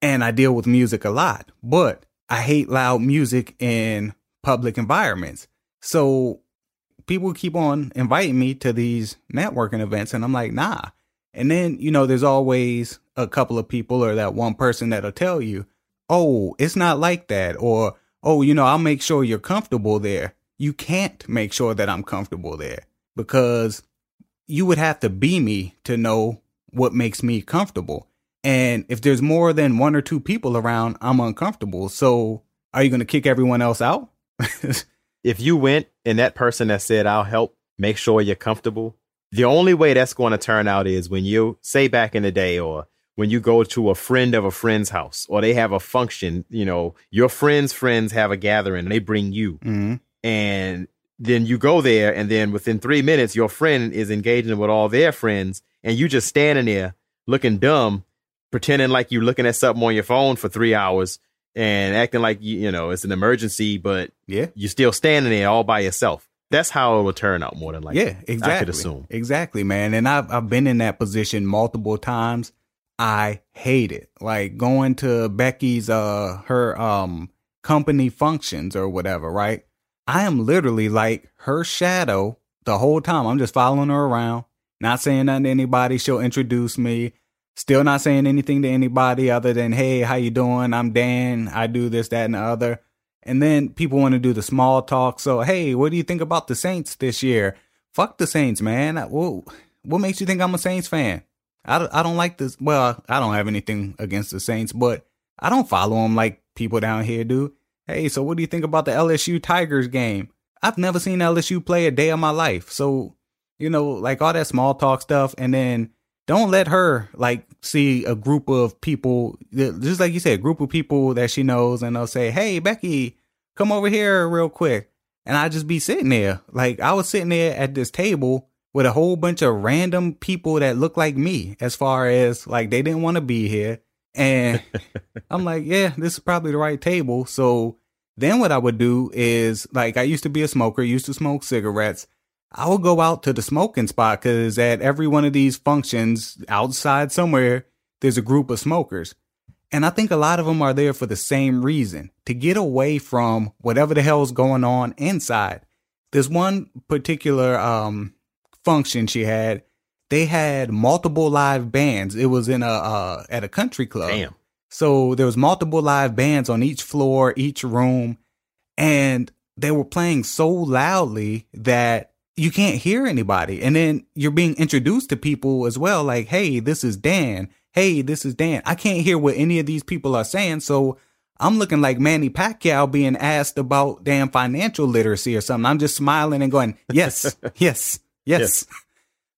and I deal with music a lot. But I hate loud music in public environments. So people keep on inviting me to these networking events and I'm like, nah. And then, you know, there's always a couple of people or that one person that'll tell you, oh, it's not like that. Or, oh, you know, I'll make sure you're comfortable there. You can't make sure that I'm comfortable there because you would have to be me to know what makes me comfortable. And if there's more than one or two people around, I'm uncomfortable. So are you going to kick everyone else out? if you went and that person that said, I'll help make sure you're comfortable, the only way that's going to turn out is when you say back in the day or when you go to a friend of a friend's house or they have a function, you know, your friends' friends have a gathering and they bring you. Mm-hmm. And then you go there and then within three minutes, your friend is engaging with all their friends and you just standing there looking dumb, pretending like you're looking at something on your phone for three hours and acting like you, you know it's an emergency, but Yeah. you're still standing there all by yourself. That's how it will turn out more than likely. yeah, exactly. I could assume. Exactly, man. And I've I've been in that position multiple times. I hate it. Like going to Becky's uh her um company functions or whatever, right? I am literally like her shadow the whole time. I'm just following her around, not saying nothing to anybody. She'll introduce me. Still not saying anything to anybody other than, hey, how you doing? I'm Dan. I do this, that, and the other. And then people want to do the small talk. So, hey, what do you think about the Saints this year? Fuck the Saints, man. What, what makes you think I'm a Saints fan? I I don't like this. Well, I don't have anything against the Saints, but I don't follow them like people down here do. Hey, so what do you think about the LSU Tigers game? I've never seen LSU play a day of my life. So, you know, like all that small talk stuff. And then don't let her like see a group of people, just like you said, a group of people that she knows, and they'll say, Hey, Becky, come over here real quick. And I just be sitting there. Like I was sitting there at this table with a whole bunch of random people that look like me, as far as like they didn't want to be here. And I'm like, yeah, this is probably the right table. So then what I would do is like I used to be a smoker, used to smoke cigarettes. I would go out to the smoking spot because at every one of these functions outside somewhere, there's a group of smokers. And I think a lot of them are there for the same reason to get away from whatever the hell's going on inside. There's one particular um, function she had. They had multiple live bands. It was in a uh, at a country club. Damn. So there was multiple live bands on each floor, each room, and they were playing so loudly that you can't hear anybody. And then you're being introduced to people as well, like, hey, this is Dan. Hey, this is Dan. I can't hear what any of these people are saying. So I'm looking like Manny Pacquiao being asked about damn financial literacy or something. I'm just smiling and going, yes, yes, yes.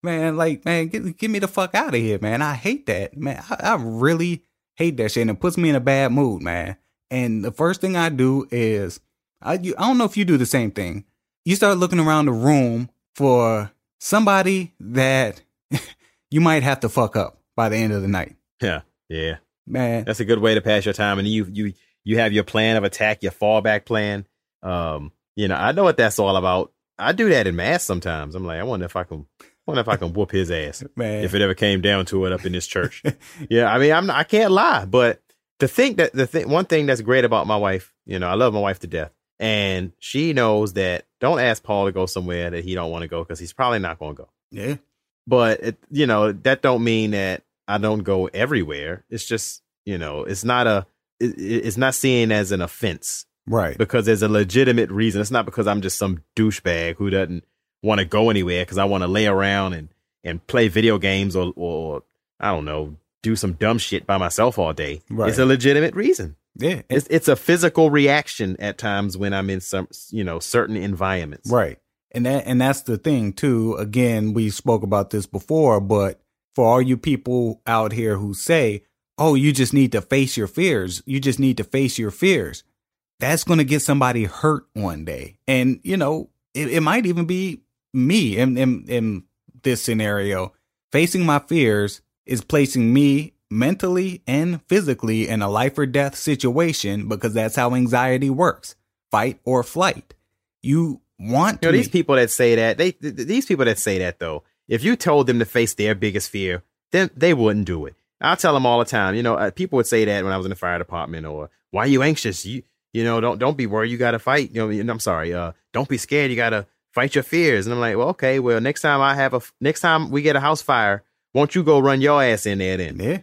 Man, like, man, get, get me the fuck out of here, man. I hate that, man. I, I really hate that shit and it puts me in a bad mood, man. And the first thing I do is, I, you, I don't know if you do the same thing. You start looking around the room for somebody that you might have to fuck up by the end of the night. Yeah. Yeah. Man, That's a good way to pass your time. And you you you have your plan of attack, your fallback plan. Um, you know, I know what that's all about. I do that in mass sometimes. I'm like, I wonder if I can wonder if I can whoop his ass. man. If it ever came down to it up in this church. yeah, I mean, I'm not, I can't lie, but to think that the thing one thing that's great about my wife, you know, I love my wife to death. And she knows that don't ask Paul to go somewhere that he don't want to go because he's probably not going to go. yeah. but it, you know that don't mean that I don't go everywhere. It's just you know it's not a it, it's not seen as an offense, right? Because there's a legitimate reason. It's not because I'm just some douchebag who doesn't want to go anywhere because I want to lay around and and play video games or or I don't know do some dumb shit by myself all day. Right. It's a legitimate reason. Yeah, it's it's a physical reaction at times when I'm in some you know certain environments. Right, and that and that's the thing too. Again, we spoke about this before, but for all you people out here who say, "Oh, you just need to face your fears. You just need to face your fears," that's going to get somebody hurt one day, and you know it, it might even be me in, in in this scenario. Facing my fears is placing me mentally and physically in a life or death situation because that's how anxiety works fight or flight. You want you know, these people that say that they th- these people that say that though if you told them to face their biggest fear then they wouldn't do it. I tell them all the time you know uh, people would say that when i was in the fire department or why are you anxious? You you know don't don't be worried. You gotta fight. You know i'm sorry uh don't be scared. You gotta fight your fears. And i'm like well okay well next time i have a next time we get a house fire won't you go run your ass in there then? Yeah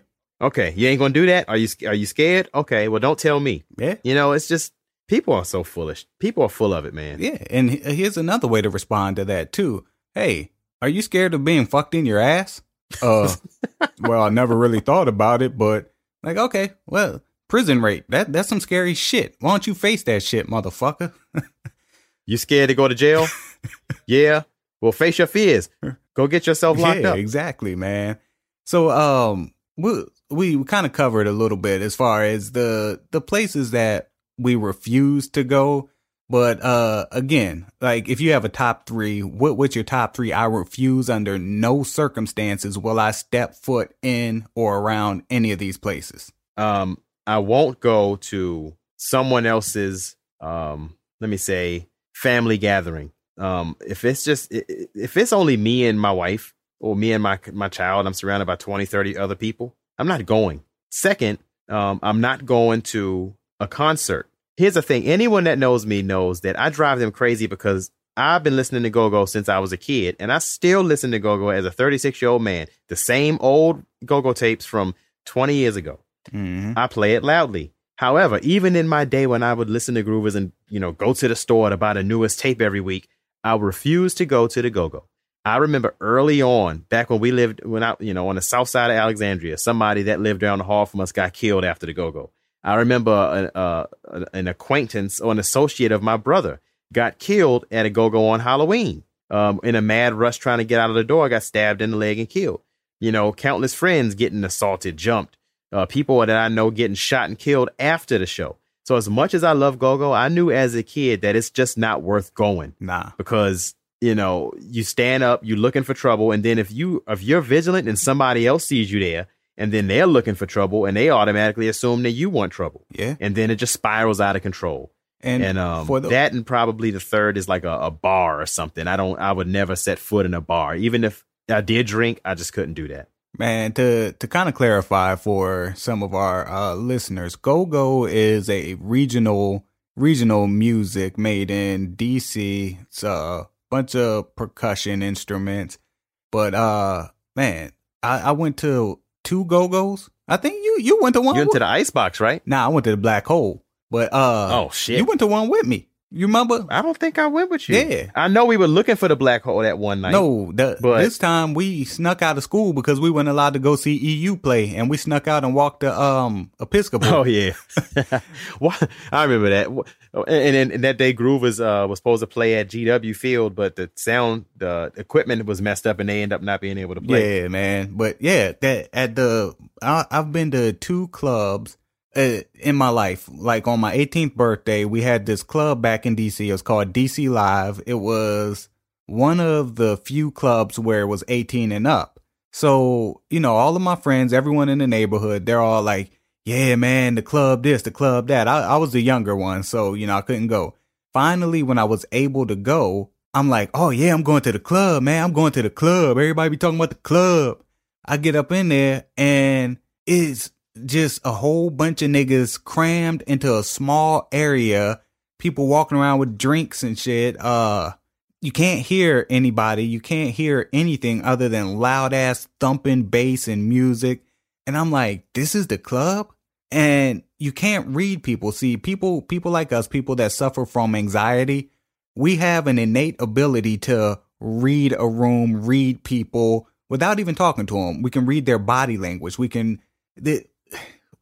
Okay, you ain't gonna do that. Are you are you scared? Okay, well, don't tell me. Yeah, you know, it's just people are so foolish. People are full of it, man. Yeah, and here's another way to respond to that too. Hey, are you scared of being fucked in your ass? Uh, well, I never really thought about it, but like, okay, well, prison rape that that's some scary shit. Why don't you face that shit, motherfucker? you scared to go to jail? yeah. Well, face your fears. Go get yourself locked yeah, up. Exactly, man. So, um, we we kind of covered a little bit as far as the the places that we refuse to go. But uh again, like if you have a top three, what what's your top three? I refuse under no circumstances will I step foot in or around any of these places. Um, I won't go to someone else's um, let me say, family gathering. Um, if it's just if it's only me and my wife or me and my my child, I'm surrounded by 20, 30 other people. I'm not going. Second, um, I'm not going to a concert. Here's the thing anyone that knows me knows that I drive them crazy because I've been listening to go go since I was a kid, and I still listen to go go as a 36 year old man. The same old go go tapes from 20 years ago. Mm-hmm. I play it loudly. However, even in my day when I would listen to groovers and you know go to the store to buy the newest tape every week, I refuse to go to the go go. I remember early on, back when we lived, when I, you know, on the south side of Alexandria, somebody that lived down the hall from us got killed after the go go. I remember a, a, an acquaintance or an associate of my brother got killed at a go go on Halloween. Um, in a mad rush trying to get out of the door, got stabbed in the leg and killed. You know, countless friends getting assaulted, jumped. Uh, people that I know getting shot and killed after the show. So as much as I love go go, I knew as a kid that it's just not worth going. Nah, because you know, you stand up, you're looking for trouble, and then if you if you're vigilant and somebody else sees you there, and then they're looking for trouble, and they automatically assume that you want trouble. Yeah, and then it just spirals out of control. And, and um, for the- that and probably the third is like a, a bar or something. I don't, I would never set foot in a bar, even if I did drink. I just couldn't do that. Man, to to kind of clarify for some of our uh, listeners, Go Go is a regional regional music made in DC. It's uh bunch of percussion instruments. But uh man, I, I went to two go-go's. I think you you went to one. You went to the icebox, right? Nah, I went to the black hole. But uh Oh shit. You went to one with me. You remember? I don't think I went with you. Yeah. I know we were looking for the black hole that one night. No, the, but this time we snuck out of school because we weren't allowed to go see EU play, and we snuck out and walked to um Episcopal. Oh yeah, well, I remember that. And, and, and, that day, Groove was uh, was supposed to play at GW Field, but the sound, the equipment was messed up, and they end up not being able to play. Yeah, man. But yeah, that at the I, I've been to two clubs Uh, in my life. Like on my 18th birthday, we had this club back in DC. It was called DC Live. It was one of the few clubs where it was 18 and up. So, you know, all of my friends, everyone in the neighborhood, they're all like, yeah, man, the club this, the club that. I, I was the younger one, so, you know, I couldn't go. Finally, when I was able to go, I'm like, oh, yeah, I'm going to the club, man. I'm going to the club. Everybody be talking about the club. I get up in there and it's just a whole bunch of niggas crammed into a small area, people walking around with drinks and shit. Uh, you can't hear anybody. You can't hear anything other than loud ass thumping bass and music. And I'm like, this is the club? And you can't read people. See, people, people like us, people that suffer from anxiety, we have an innate ability to read a room, read people without even talking to them. We can read their body language. We can, the,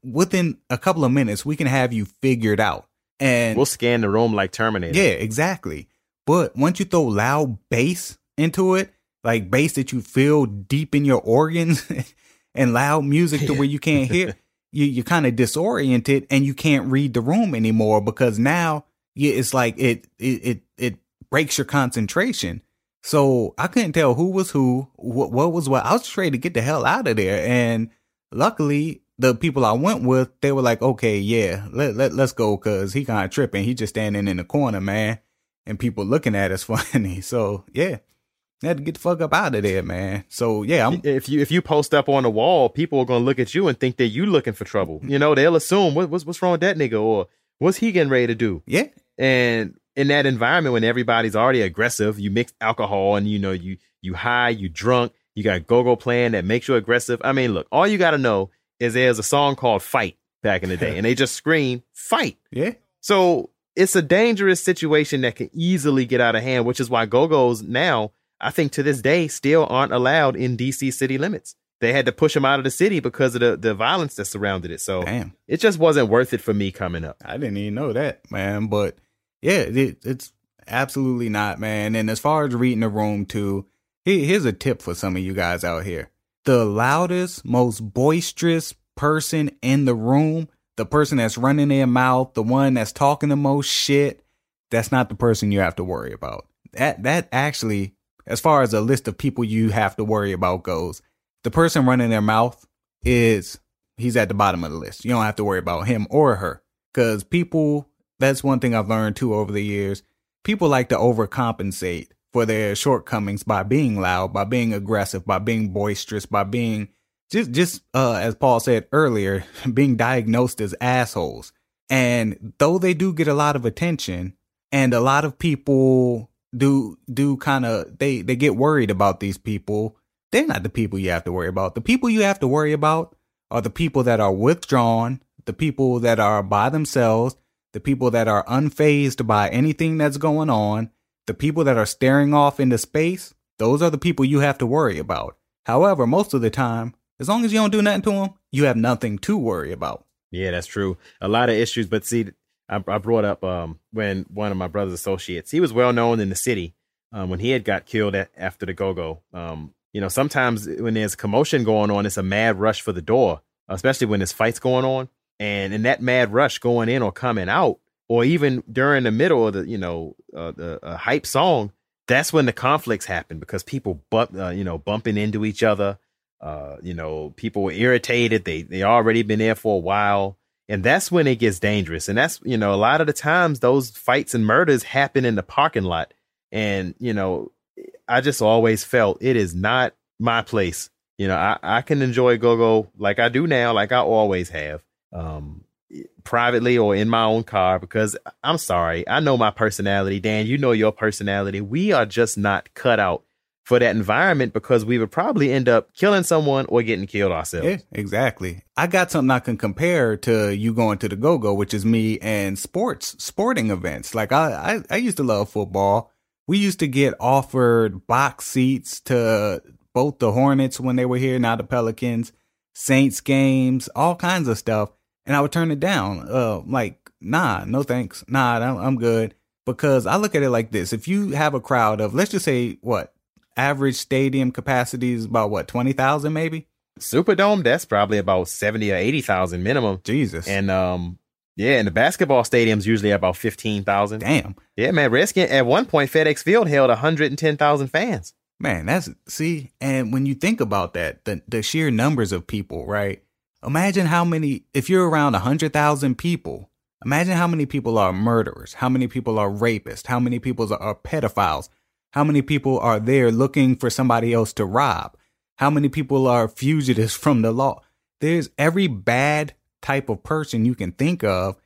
within a couple of minutes, we can have you figured out. And we'll scan the room like Terminator. Yeah, exactly. But once you throw loud bass into it, like bass that you feel deep in your organs and loud music to where you can't hear, you, you're kind of disoriented and you can't read the room anymore because now yeah, it's like it, it, it, it breaks your concentration. So I couldn't tell who was who, what, what was what. I was just ready to get the hell out of there. And luckily, the people I went with, they were like, okay, yeah, let, let, let's go. Cause he kind of tripping. He just standing in the corner, man. And people looking at us funny. So yeah, I had to get the fuck up out of there, man. So yeah, I'm, if you if you post up on the wall, people are gonna look at you and think that you looking for trouble. You know, they'll assume what, what's what's wrong with that nigga or what's he getting ready to do. Yeah, and in that environment when everybody's already aggressive, you mix alcohol and you know you you high, you drunk, you got go go playing that makes you aggressive. I mean, look, all you got to know is there's a song called "Fight" back in the day, and they just scream "Fight." Yeah. So it's a dangerous situation that can easily get out of hand, which is why go go's now, I think to this day, still aren't allowed in DC city limits. They had to push them out of the city because of the, the violence that surrounded it. So Damn. it just wasn't worth it for me coming up. I didn't even know that, man. But yeah, it, it's absolutely not, man. And as far as reading the room, too, here's a tip for some of you guys out here. The loudest, most boisterous person in the room, the person that's running their mouth, the one that's talking the most shit, that's not the person you have to worry about. That that actually, as far as a list of people you have to worry about goes, the person running their mouth is he's at the bottom of the list. You don't have to worry about him or her. Cause people that's one thing I've learned too over the years. People like to overcompensate for their shortcomings by being loud, by being aggressive, by being boisterous, by being just just uh as Paul said earlier, being diagnosed as assholes. And though they do get a lot of attention and a lot of people do do kind of they they get worried about these people, they're not the people you have to worry about. The people you have to worry about are the people that are withdrawn, the people that are by themselves, the people that are unfazed by anything that's going on, the people that are staring off into space, those are the people you have to worry about. However, most of the time, as long as you don't do nothing to them, you have nothing to worry about. Yeah, that's true. A lot of issues, but see, I, I brought up um, when one of my brother's associates, he was well known in the city um, when he had got killed at, after the go go. Um, you know, sometimes when there's commotion going on, it's a mad rush for the door, especially when there's fights going on. And in that mad rush going in or coming out, or even during the middle of the, you know, the uh, hype song, that's when the conflicts happen because people bump, uh, you know, bumping into each other. Uh, you know, people were irritated. They they already been there for a while, and that's when it gets dangerous. And that's you know, a lot of the times those fights and murders happen in the parking lot. And you know, I just always felt it is not my place. You know, I, I can enjoy go go like I do now, like I always have um, privately or in my own car because I'm sorry, I know my personality. Dan, you know your personality. We are just not cut out for that environment because we would probably end up killing someone or getting killed ourselves. Yeah, exactly. I got something I can compare to you going to the go go, which is me and sports, sporting events. Like I, I, I used to love football. We used to get offered box seats to both the Hornets when they were here, now the Pelicans, Saints games, all kinds of stuff and I would turn it down. Uh, like, nah, no thanks. Nah, I'm good. Because I look at it like this: if you have a crowd of, let's just say, what average stadium capacity is about what twenty thousand, maybe. Superdome, that's probably about seventy or eighty thousand minimum. Jesus. And um, yeah, and the basketball stadium's usually about fifteen thousand. Damn. Yeah, man. Redskin at one point, FedEx Field held hundred and ten thousand fans. Man, that's see, and when you think about that, the the sheer numbers of people, right? Imagine how many, if you're around 100,000 people, imagine how many people are murderers, how many people are rapists, how many people are pedophiles, how many people are there looking for somebody else to rob, how many people are fugitives from the law. There's every bad type of person you can think of.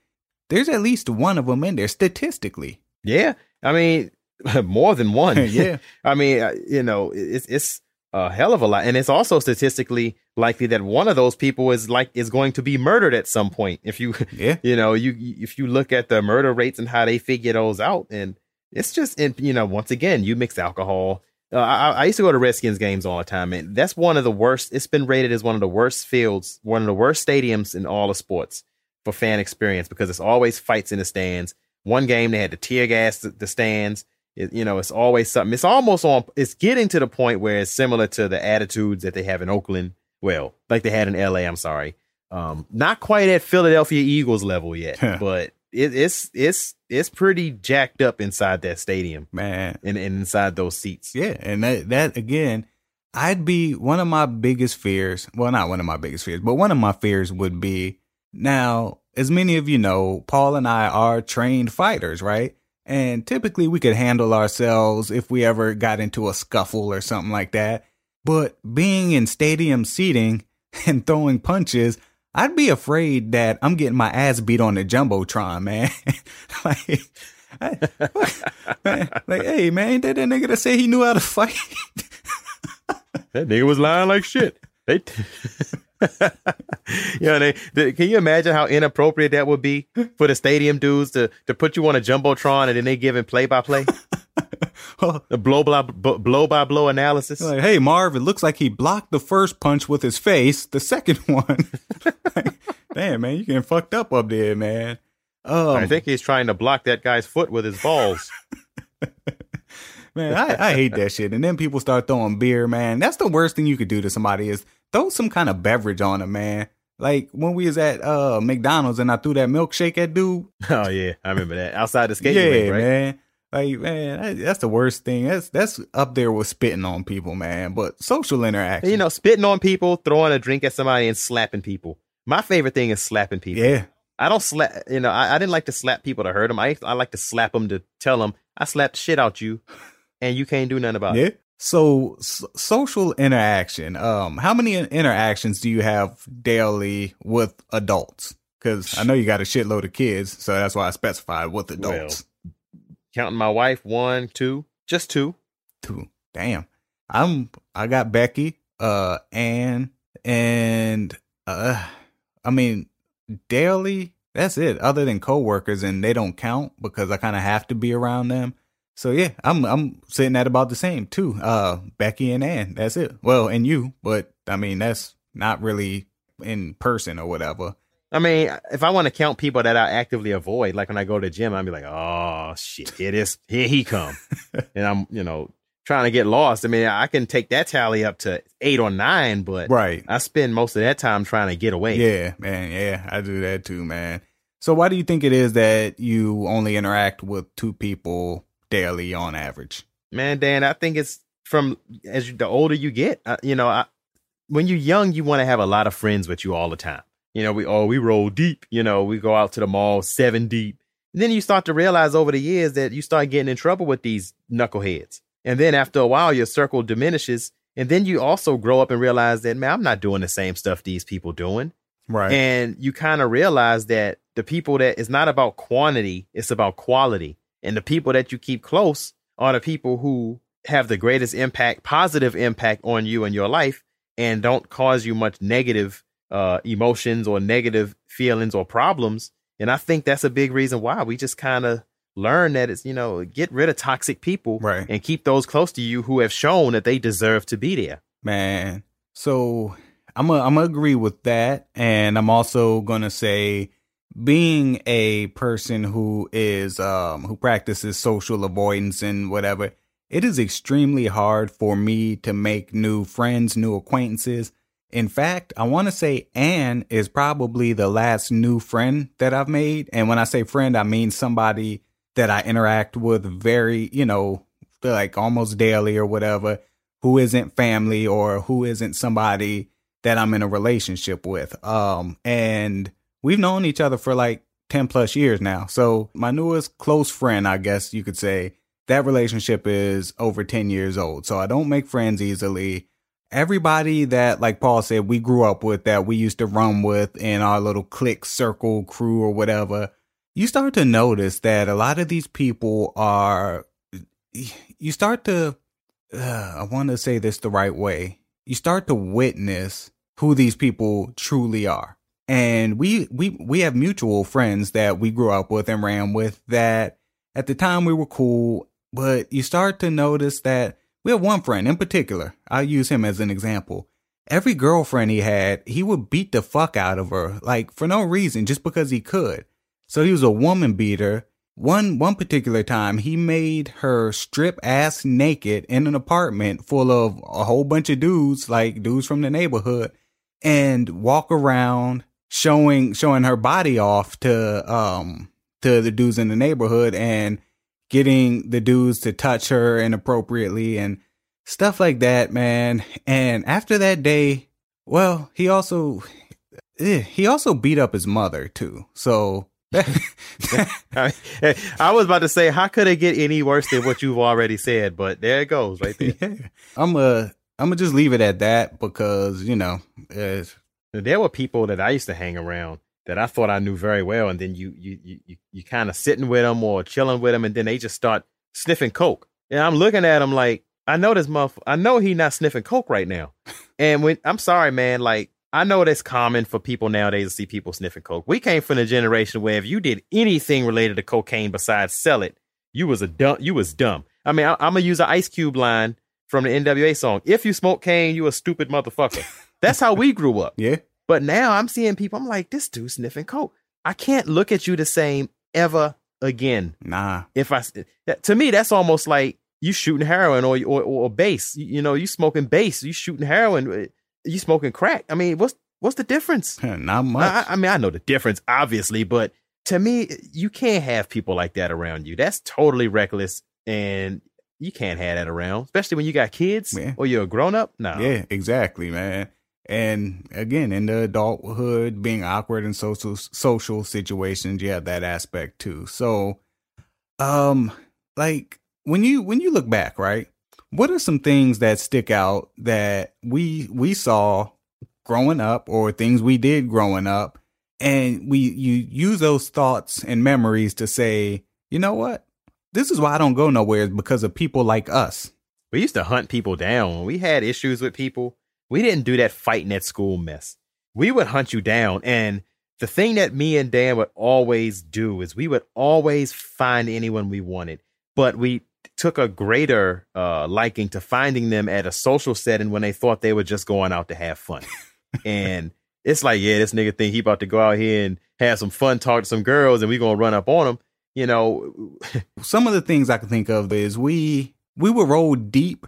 There's at least one of them in there statistically. Yeah. I mean, more than one. yeah. I mean, uh, you know, it's it's a hell of a lot, and it's also statistically likely that one of those people is like is going to be murdered at some point. If you, Yeah. you know, you if you look at the murder rates and how they figure those out, and it's just, and you know, once again, you mix alcohol. Uh, I, I used to go to Redskins games all the time, and that's one of the worst. It's been rated as one of the worst fields, one of the worst stadiums in all of sports for fan experience because it's always fights in the stands. One game they had to tear gas the, the stands. It, you know, it's always something. It's almost on. It's getting to the point where it's similar to the attitudes that they have in Oakland. Well, like they had in L.A. I'm sorry, um, not quite at Philadelphia Eagles level yet, but it, it's it's it's pretty jacked up inside that stadium Man. and, and inside those seats. Yeah, and that that again, I'd be one of my biggest fears. Well, not one of my biggest fears, but one of my fears would be now. As many of you know, Paul and I are trained fighters, right? And typically we could handle ourselves if we ever got into a scuffle or something like that. But being in stadium seating and throwing punches, I'd be afraid that I'm getting my ass beat on the jumbotron, man. like, I- like, hey, man, ain't that that nigga that said he knew how to fight? That nigga was lying like shit. They, you know, they, can you imagine how inappropriate that would be for the stadium dudes to to put you on a jumbotron and then they give giving play by play, the blow by blow by blow analysis. like, hey, Marv, it looks like he blocked the first punch with his face. The second one, Like, damn, man, you getting fucked up up there, man. Um, I think he's trying to block that guy's foot with his balls. Man, I, I hate that shit. And then people start throwing beer, man. That's the worst thing you could do to somebody is throw some kind of beverage on them, man. Like when we was at uh McDonald's and I threw that milkshake at dude. oh yeah, I remember that outside the skating yeah, rink, right? man. Like man, that- that's the worst thing. That's that's up there with spitting on people, man. But social interaction, You know, spitting on people, throwing a drink at somebody, and slapping people. My favorite thing is slapping people. yeah, I don't slap. You know, I, I didn't like to slap people to hurt them. I I like to slap them to tell them I slapped shit out you, and you can't do nothing about it. Yeah. So social interaction. Um, how many interactions do you have daily with adults? Because I know you got a shitload of kids, so that's why I specified with adults. Counting my wife, one, two, just two. Two. Damn. I'm I got Becky, uh, Ann, and uh I mean daily, that's it. Other than coworkers and they don't count because I kinda have to be around them. So yeah, I'm I'm sitting at about the same too. Uh Becky and Ann, that's it. Well, and you, but I mean that's not really in person or whatever. I mean, if I want to count people that I actively avoid, like when I go to the gym, I'd be like, oh shit, here this, here he come, and I'm, you know, trying to get lost. I mean, I can take that tally up to eight or nine, but Right. I spend most of that time trying to get away. Yeah, man. Yeah, I do that too, man. So why do you think it is that you only interact with two people daily on average? man dan i think it's from as you, the older you get uh, you know I, when you're young you want to have a lot of friends with you all the time you know we oh we roll deep you know we go out to the mall seven deep and then you start to realize over the years that you start getting in trouble with these knuckleheads and then after a while your circle diminishes and then you also grow up and realize that man i'm not doing the same stuff these people doing Right. and you kind of realize that the people that it's not about quantity, it's about quality. And the people that you keep close are the people who have the greatest impact, positive impact on you and your life and don't cause you much negative uh, emotions or negative feelings or problems. And I think that's a big reason why we just kind of learn that it's, you know, get rid of toxic people Right. and keep those close to you who have shown that they deserve to be there. Man. So I'm I'm gonna agree with that, and I'm also gonna say being a person who is um who practices social avoidance and whatever, it is extremely hard for me to make new friends, new acquaintances. In fact, I want to say Anne is probably the last new friend that I've made, and when I say friend, I mean somebody that I interact with very, you know, like almost daily or whatever who isn't family or who isn't somebody that I'm in a relationship with. Um, and we've known each other for like 10 plus years now. So my newest close friend, I guess you could say, that relationship is over 10 years old. So I don't make friends easily. Everybody that, like Paul said, we grew up with that we used to run with in our little clique circle crew or whatever, you start to notice that a lot of these people are you start to uh, I want to say this the right way. You start to witness who these people truly are. And we we we have mutual friends that we grew up with and ran with that at the time we were cool, but you start to notice that we have one friend in particular. I'll use him as an example. Every girlfriend he had, he would beat the fuck out of her, like for no reason, just because he could. So he was a woman beater one one particular time, he made her strip ass naked in an apartment full of a whole bunch of dudes, like dudes from the neighborhood, and walk around showing showing her body off to um to the dudes in the neighborhood and getting the dudes to touch her inappropriately and stuff like that, man. And after that day, well, he also eh, he also beat up his mother too. So I, was about to say, how could it get any worse than what you've already said? But there it goes, right there. Yeah. I'm a, I'm gonna just leave it at that because you know, there were people that I used to hang around that I thought I knew very well, and then you, you, you, you, you kind of sitting with them or chilling with them, and then they just start sniffing coke. And I'm looking at them like, I know this muff, I know he not sniffing coke right now. And when I'm sorry, man, like I know that's common for people nowadays to see people sniffing coke. We came from a generation where if you did anything related to cocaine besides sell it, you was a dumb. You was dumb. I mean, I, am gonna use an Ice Cube line from the NWA song. If you smoke cane, you a stupid motherfucker. That's how we grew up. Yeah. But now I'm seeing people. I'm like, this dude sniffing coke. I can't look at you the same ever again. Nah. If I to me, that's almost like you shooting heroin or or, or bass. You, know, you smoking base, You shooting heroin uh, you smoking crack. I mean, what's what's the difference? Not much. I, I, mean, I know the difference, obviously, but to me, you can't have people like that around you. That's totally reckless, and you can't have that around, especially when you got kids yeah. or you're a grown up. No. Yeah, exactly, man. And again, in the adulthood, being awkward in social social situations, you have that aspect too. So, um, like when you when you look back, right? What are some things that stick out that we we saw growing up or things we did growing up and we you use those thoughts and memories to say, "You know what? This is why I don't go nowhere because of people like us." We used to hunt people down. We had issues with people, we didn't do that fighting at school mess. We would hunt you down and the thing that me and Dan would always do is we would always find anyone we wanted, but we took a greater uh, liking to finding them at a social setting when they thought they were just going out to have fun. and it's like, yeah, this nigga think he about to go out here and have some fun, talk to some girls, and we gonna run up on him. You know, some of the things I can think of is we we would roll deep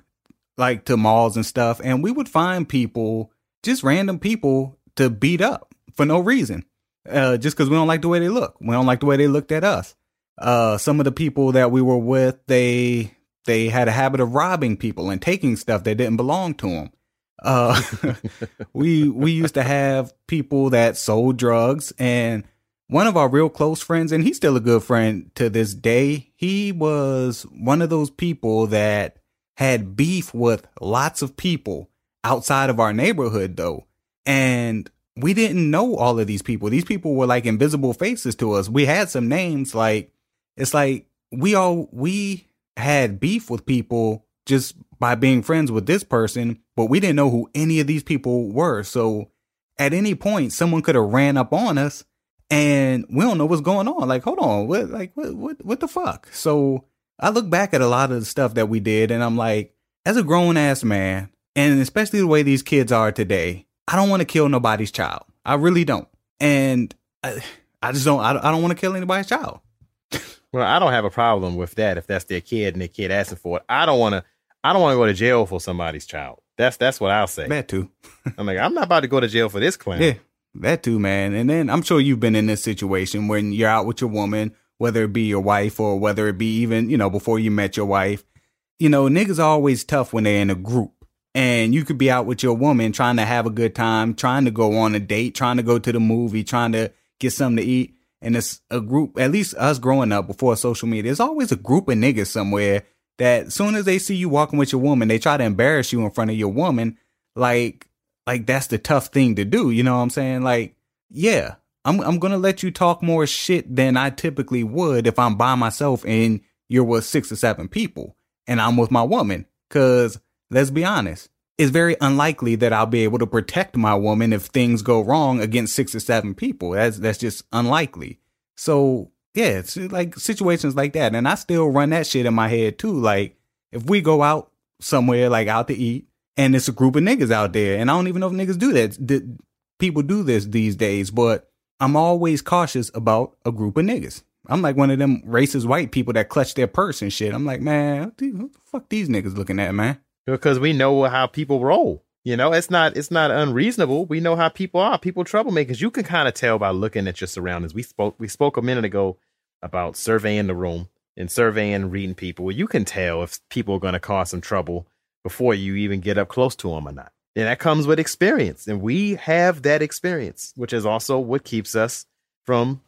like to malls and stuff, and we would find people, just random people, to beat up for no reason, uh, just because we don't like the way they look. We don't like the way they looked at us uh, some of the people that we were with, they they had a habit of robbing people and taking stuff that didn't belong to them. Uh, we we used to have people that sold drugs, and one of our real close friends, and he's still a good friend to this day. He was one of those people that had beef with lots of people outside of our neighborhood, though, and we didn't know all of these people. These people were like invisible faces to us. We had some names like it's like we all we had beef with people just by being friends with this person, but we didn't know who any of these people were. So at any point, someone could have ran up on us, and we don't know what's going on. Like, hold on, what, like, what, what, what the fuck? So I look back at a lot of the stuff that we did, and I'm like, as a grown ass man, and especially the way these kids are today, I don't want to kill nobody's child. I really don't, and I, I just don't. I, I don't want to kill anybody's child. Well, I don't have a problem with that if that's their kid and their kid asking for it. I don't want to. I don't want to go to jail for somebody's child. That's that's what I'll say. That too. I'm like, I'm not about to go to jail for this clown. Yeah, that too, man. And then I'm sure you've been in this situation when you're out with your woman, whether it be your wife or whether it be even you know before you met your wife. You know, niggas are always tough when they're in a group. And you could be out with your woman trying to have a good time, trying to go on a date, trying to go to the movie, trying to get something to eat and it's a group, at least us growing up before social media, there's always a group of niggas somewhere that as soon as they see you walking with your woman, they try to embarrass you in front of your woman. Like, like that's the tough thing to do. You know what I'm saying? Like, yeah, I'm, I'm to let you talk more shit than I typically would if I'm by myself and you're with six or seven people. and I'm with my woman. Cause let's be honest, it's very unlikely that I'll be able to protect my woman if things go wrong against six or seven people. That's that's just unlikely. So yeah, it's like situations like that. And I still run that shit in my head too. Like if we go out somewhere, like out to eat, and it's a group of niggas out there, and I don't even know if niggas do that. People do this these days, but I'm always cautious about a group of niggas. I'm like one of them racist white people that clutch their purse and shit. I'm like, man, what the fuck these niggas looking at, man? Because we know how people roll. You know, it's not it's not unreasonable. We know how people are. People troublemakers. You can kind of tell by looking at your surroundings. We spoke we spoke a minute ago about surveying the room and surveying reading people. You can tell if people are going to cause some trouble before you even get up close to them or not. And that comes with experience. And we have that experience, which is also what keeps us from,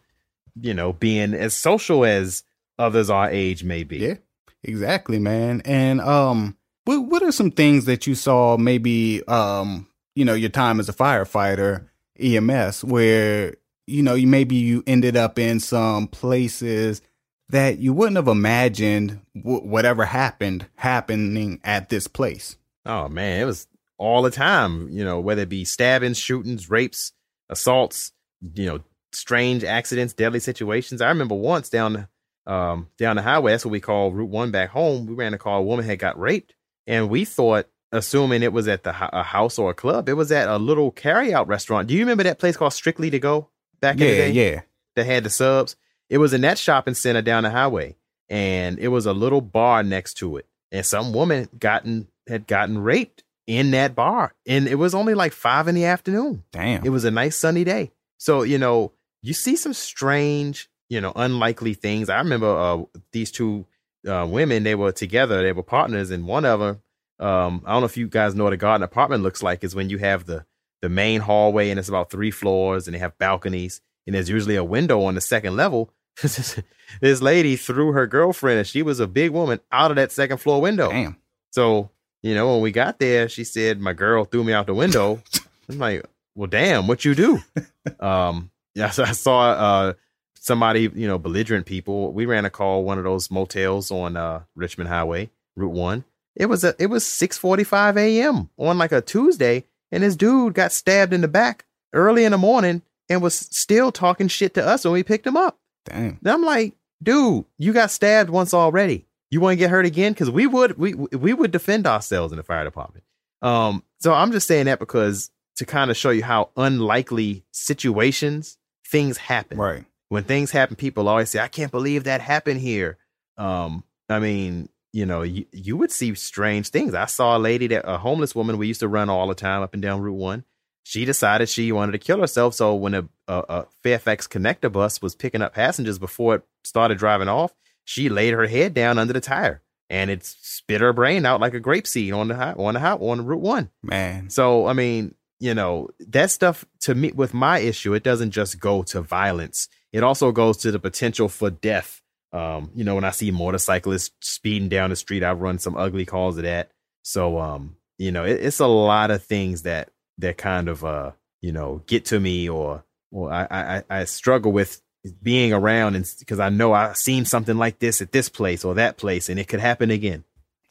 you know, being as social as others our age may be. Yeah, exactly, man. And um, what what are some things that you saw maybe um, you know, your time as a firefighter, EMS, where you know, you maybe you ended up in some places that you wouldn't have imagined w- whatever happened happening at this place. Oh man, it was all the time, you know, whether it be stabbings, shootings, rapes, assaults, you know, strange accidents, deadly situations. I remember once down um down the highway, that's what we call Route 1 back home, we ran a call a woman had got raped and we thought assuming it was at the a house or a club, it was at a little carryout restaurant. Do you remember that place called Strictly to Go back yeah, in the day? Yeah. That had the subs. It was in that shopping center down the highway and it was a little bar next to it. And some woman gotten had gotten raped in that bar. And it was only like five in the afternoon. Damn. It was a nice sunny day. So, you know, you see some strange, you know, unlikely things. I remember uh, these two uh, women, they were together, they were partners, and one of them, um, I don't know if you guys know what a garden apartment looks like, is when you have the the main hallway and it's about three floors and they have balconies and there's usually a window on the second level. this lady threw her girlfriend, and she was a big woman, out of that second floor window. Damn. So, you know, when we got there, she said, My girl threw me out the window. I'm like, Well, damn, what you do? um, yeah, so I saw uh somebody, you know, belligerent people. We ran a call one of those motels on uh Richmond Highway, Route One. It was a it was 6:45 a.m. on like a Tuesday, and this dude got stabbed in the back early in the morning and was still talking shit to us when we picked him up. Damn. And I'm like, dude, you got stabbed once already. You want to get hurt again? Because we would we we would defend ourselves in the fire department. Um, so I'm just saying that because to kind of show you how unlikely situations things happen. Right. When things happen, people always say, "I can't believe that happened here." Um, I mean, you know, you, you would see strange things. I saw a lady that a homeless woman we used to run all the time up and down Route One. She decided she wanted to kill herself. So when a, a, a Fairfax connector bus was picking up passengers before it started driving off, she laid her head down under the tire and it spit her brain out like a grape seed on the high, on the high, on Route One. Man. So I mean, you know, that stuff to me with my issue, it doesn't just go to violence. It also goes to the potential for death. Um, you know, when I see motorcyclists speeding down the street, I run some ugly calls of that. So um, you know, it, it's a lot of things that that kind of uh, you know, get to me or or I I, I struggle with being around and because I know I've seen something like this at this place or that place and it could happen again.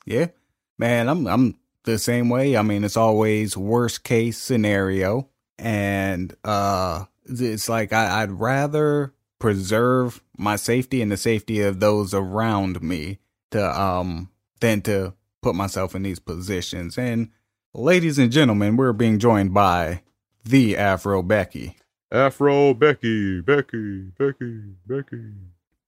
Yeah. Man, I'm I'm the same way. I mean, it's always worst case scenario and uh it's like I, I'd rather preserve my safety and the safety of those around me to um than to put myself in these positions. And ladies and gentlemen, we're being joined by the Afro Becky. Afro Becky, Becky, Becky, Becky.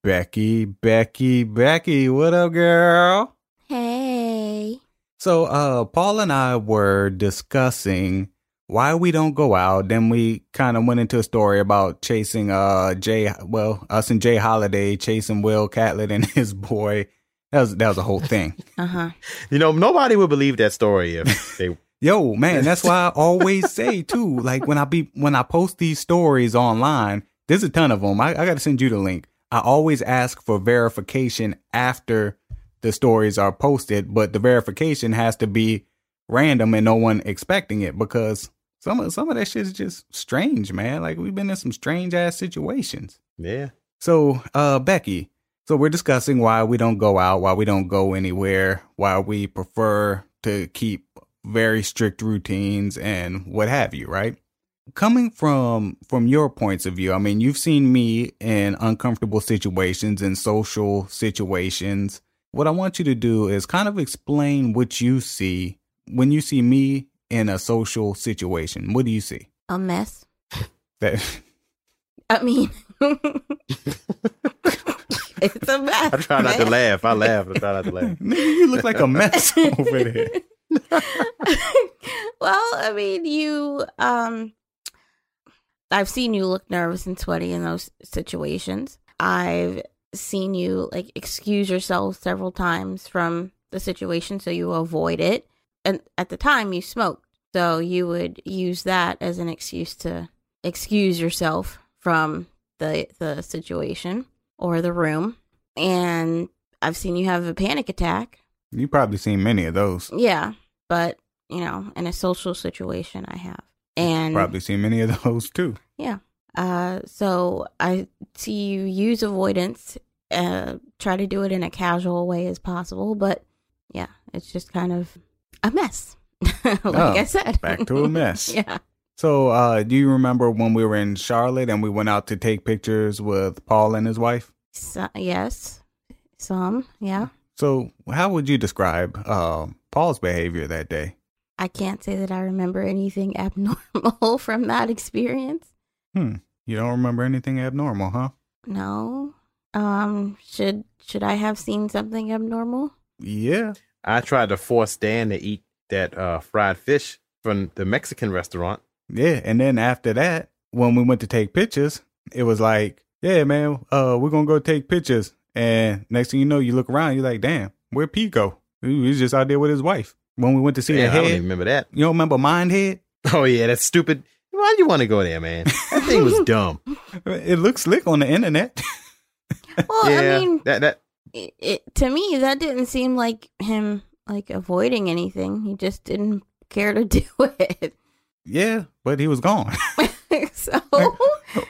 Becky, Becky, Becky, what up, girl? Hey. So, uh, Paul and I were discussing why we don't go out. Then we kind of went into a story about chasing, uh, Jay, well, us and Jay Holiday chasing Will Catlett and his boy. That was, that was a whole thing. Uh huh. You know, nobody would believe that story if they Yo, man, that's why I always say too. Like when I be when I post these stories online, there's a ton of them. I, I got to send you the link. I always ask for verification after the stories are posted, but the verification has to be random and no one expecting it because some of some of that shit is just strange, man. Like we've been in some strange ass situations. Yeah. So, uh, Becky, So we're discussing why we don't go out, why we don't go anywhere, why we prefer to keep very strict routines and what have you, right? Coming from from your points of view, I mean, you've seen me in uncomfortable situations in social situations. What I want you to do is kind of explain what you see when you see me in a social situation. What do you see? A mess. That I mean, it's a mess. I try not to laugh. I laugh. I try not to laugh. You look like a mess over there. well, I mean, you um I've seen you look nervous and sweaty in those situations. I've seen you like excuse yourself several times from the situation so you avoid it. And at the time you smoked. So you would use that as an excuse to excuse yourself from the the situation or the room. And I've seen you have a panic attack You probably seen many of those. yeah, but you know, in a social situation, I have, and Probably seen many of those too. Yeah. Uh, so I see you use avoidance, uh, try to do it in a casual way as possible, but yeah, it's just kind of a mess, like Oh, I said. back to a mess. yeah, So, uh, do you remember when we were in Charlotte and we went out to take pictures with Paul and his wife? so, yes, some, yeah. So, how would you describe uh, Paul's behavior that day? I can't say that I remember anything abnormal from that experience. Hmm. You don't remember anything abnormal, huh? No. Um. Should should I have seen something abnormal? Yeah. I tried to force Dan to eat that uh, fried fish from the Mexican restaurant. Yeah. And then after that, when we went to take pictures, it was like, yeah, man, uh, we're going to go take pictures. And next thing you know, you look around, you're like, damn, where Pico? go? He was just out there with his wife. When we went to see Yeah, the I don't head, even remember that. you don't remember Mindhead? Oh yeah, that's stupid. Why'd you want to go there, man? That thing was dumb. It looks slick on the internet. Well, yeah, I mean, that that it, it, to me that didn't seem like him like avoiding anything. He just didn't care to do it. yeah, but he was gone. so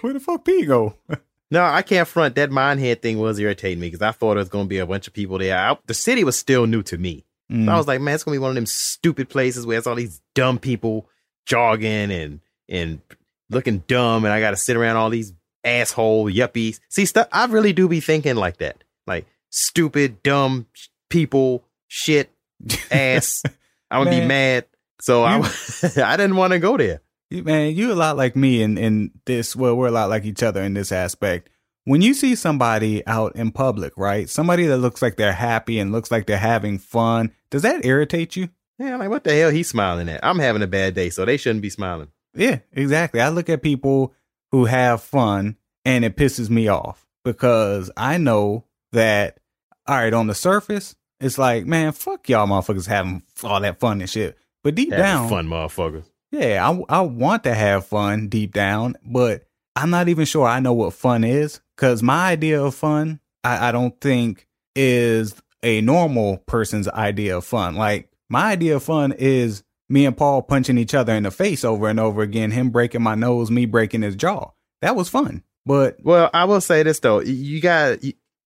where the fuck P go? No, I can't front. That Mindhead thing was irritating me because I thought there was going to be a bunch of people there. I, the city was still new to me. Mm. So I was like, man, it's going to be one of them stupid places where it's all these dumb people jogging and and looking dumb, and I got to sit around all these asshole yuppies. See, stuff. I really do be thinking like that, like stupid, dumb people, shit, ass. I'm gonna be mad. So I, I didn't want to go there. You- man, you a lot like me in in this. Well, we're a lot like each other in this aspect. When you see somebody out in public, right? Somebody that looks like they're happy and looks like they're having fun, does that irritate you? Yeah, I'm like what the hell he's smiling at? I'm having a bad day, so they shouldn't be smiling. Yeah, exactly. I look at people who have fun and it pisses me off because I know that, all right, on the surface, it's like, man, fuck y'all motherfuckers having all that fun and shit. But deep Having down, fun motherfuckers. Yeah, I, I want to have fun deep down, but I'm not even sure I know what fun is because my idea of fun, I, I don't think is a normal person's idea of fun. Like, my idea of fun is me and Paul punching each other in the face over and over again, him breaking my nose, me breaking his jaw. That was fun. But Well, I will say this though. You got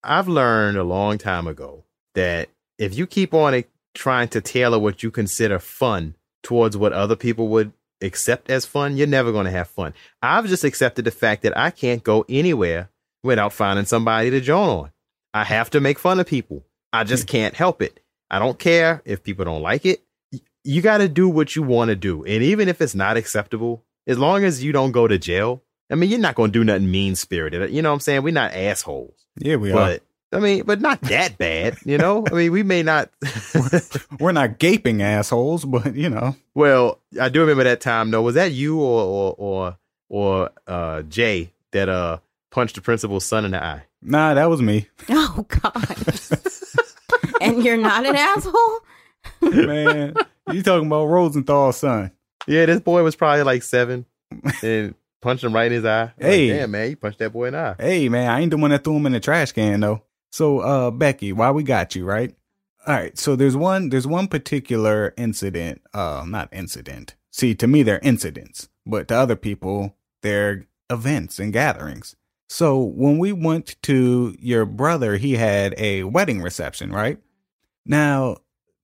I've learned a long time ago that if you keep on trying to tailor what you consider fun towards what other people would accept as fun, you're never going to have fun. I've just accepted the fact that I can't go anywhere without finding somebody to join on. I have to make fun of people. I just hmm. can't help it. I don't care if people don't like it. You got to do what you want to do. And even if it's not acceptable, as long as you don't go to jail, I mean, you're not going to do nothing mean spirited. You know what I'm saying? We're not assholes. yeah, we are. But I mean, but not that bad, you know? I mean, we may not. We're not gaping assholes, but you know. well, I do remember that time though. Was that you or or or, or uh, Jay that uh punched the principal's son in the eye? Nah, that was me. oh god, and you're not an asshole. Man, you talking about Rosenthal's son. Yeah, this boy was probably like seven and punched him right in his eye. Like, Hey. damn man, you punched that boy in the eye. Hey man, I ain't the one that threw him in the trash can though. So uh Becky, why we got you, right? All right, so there's one there's one particular incident, uh not incident. See, to me they're incidents, but to other people they're events and gatherings. So when we went to your brother, he had a wedding reception, right? Now,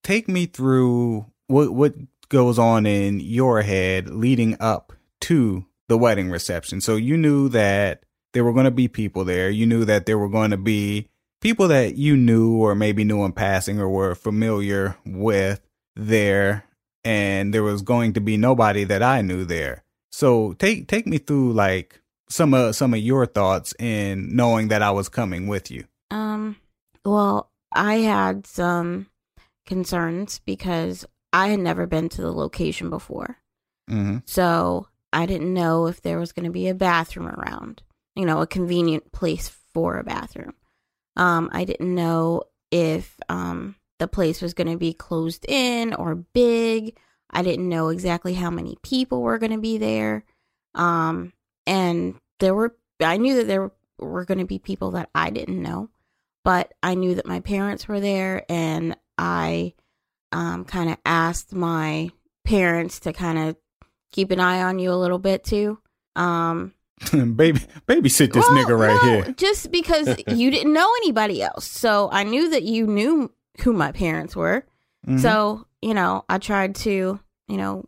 take me through what what goes on in your head leading up to the wedding reception. So you knew that there were going to be people there. You knew that there were going to be people that you knew or maybe knew in passing or were familiar with there and there was going to be nobody that I knew there. So take take me through like some of some of your thoughts in knowing that I was coming with you. Um well, I had some concerns because I had never been to the location before. Mm-hmm. So I didn't know if there was going to be a bathroom around, you know, a convenient place for a bathroom. Um, I didn't know if um, the place was going to be closed in or big. I didn't know exactly how many people were going to be there. Um, and there were, I knew that there were going to be people that I didn't know, but I knew that my parents were there and I um, kind of asked my parents to kind of keep an eye on you a little bit too. Um, baby, babysit this well, nigga right no, here. Just because you didn't know anybody else. So I knew that you knew who my parents were. Mhm. So, you know, I tried to, you know,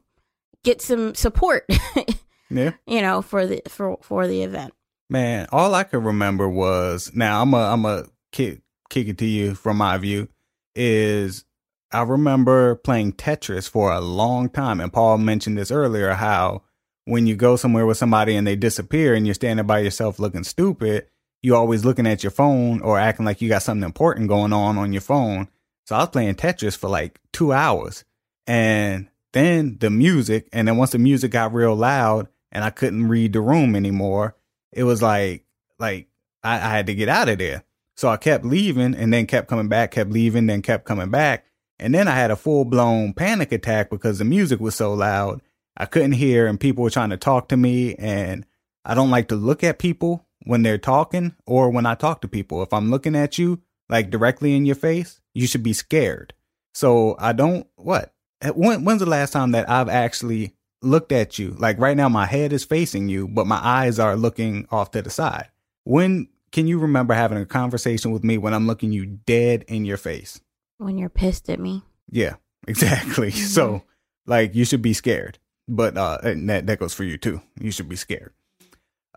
get some support, yeah, you know, for the for for the event. man. All I could remember was now I'm a I'm a kick kick it to you from my view is I remember playing Tetris for a long time, and Paul mentioned this earlier how when you go somewhere with somebody and they disappear and you're standing by yourself looking stupid, you always looking at your phone or acting like you got something important going on on your phone. So I was playing Tetris for like two hours, and then the music, and then once the music got real loud and I couldn't read the room anymore, it was like like I, I had to get out of there. So I kept leaving and then kept coming back, kept leaving, then kept coming back. And then I had a full blown panic attack because the music was so loud. I couldn't hear and people were trying to talk to me. And I don't like to look at people when they're talking or when I talk to people. If I'm looking at you like directly in your face, you should be scared. So I don't, what? When, when's the last time that I've actually looked at you? Like right now, my head is facing you, but my eyes are looking off to the side. When can you remember having a conversation with me when I'm looking you dead in your face? When you're pissed at me. Yeah, exactly. So, mm-hmm. like, you should be scared. But uh, that that goes for you too. You should be scared.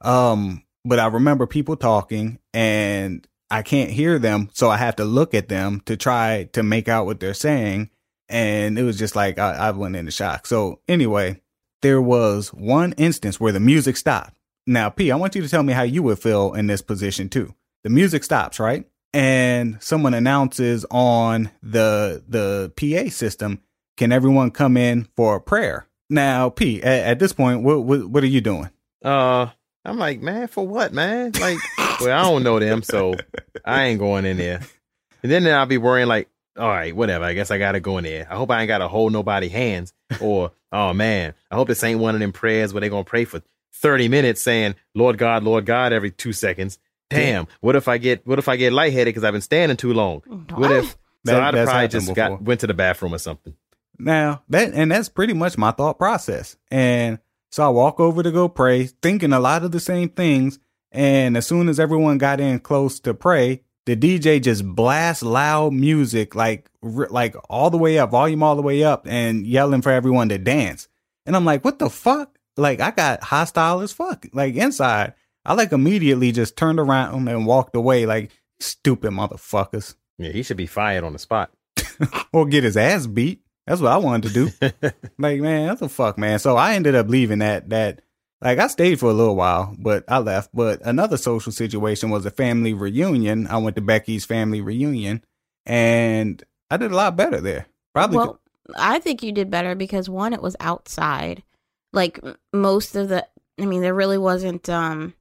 Um, but I remember people talking, and I can't hear them, so I have to look at them to try to make out what they're saying. And it was just like I, I went into shock. So anyway, there was one instance where the music stopped. Now, P, I want you to tell me how you would feel in this position too. The music stops, right? And someone announces on the the PA system, "Can everyone come in for a prayer?" Now, P, at, at this point, what, what what are you doing? Uh, I'm like, man, for what, man? Like, well, I don't know them, so I ain't going in there. And then I'll be worrying, like, all right, whatever. I guess I gotta go in there. I hope I ain't gotta hold nobody hands. Or, oh man, I hope this ain't one of them prayers where they gonna pray for 30 minutes saying, Lord God, Lord God, every two seconds. Damn, what if I get what if I get lightheaded because I've been standing too long? What if so That- I'd probably just before. got went to the bathroom or something. Now that and that's pretty much my thought process. And so I walk over to go pray, thinking a lot of the same things. And as soon as everyone got in close to pray, the DJ just blasts loud music, like like all the way up, volume all the way up, and yelling for everyone to dance. And I'm like, what the fuck? Like I got hostile as fuck. Like inside, I like immediately just turned around and walked away. Like stupid motherfuckers, Yeah, he should be fired on the spot. or get his ass beat. That's what I wanted to do. like man that's a fuck man so i ended up leaving that that like i stayed for a little while but i left but another social situation was a family reunion i went to becky's family reunion and i did a lot better there probably Well, I think you did better because one, it was outside. Like most of the, I mean, there really wasn't um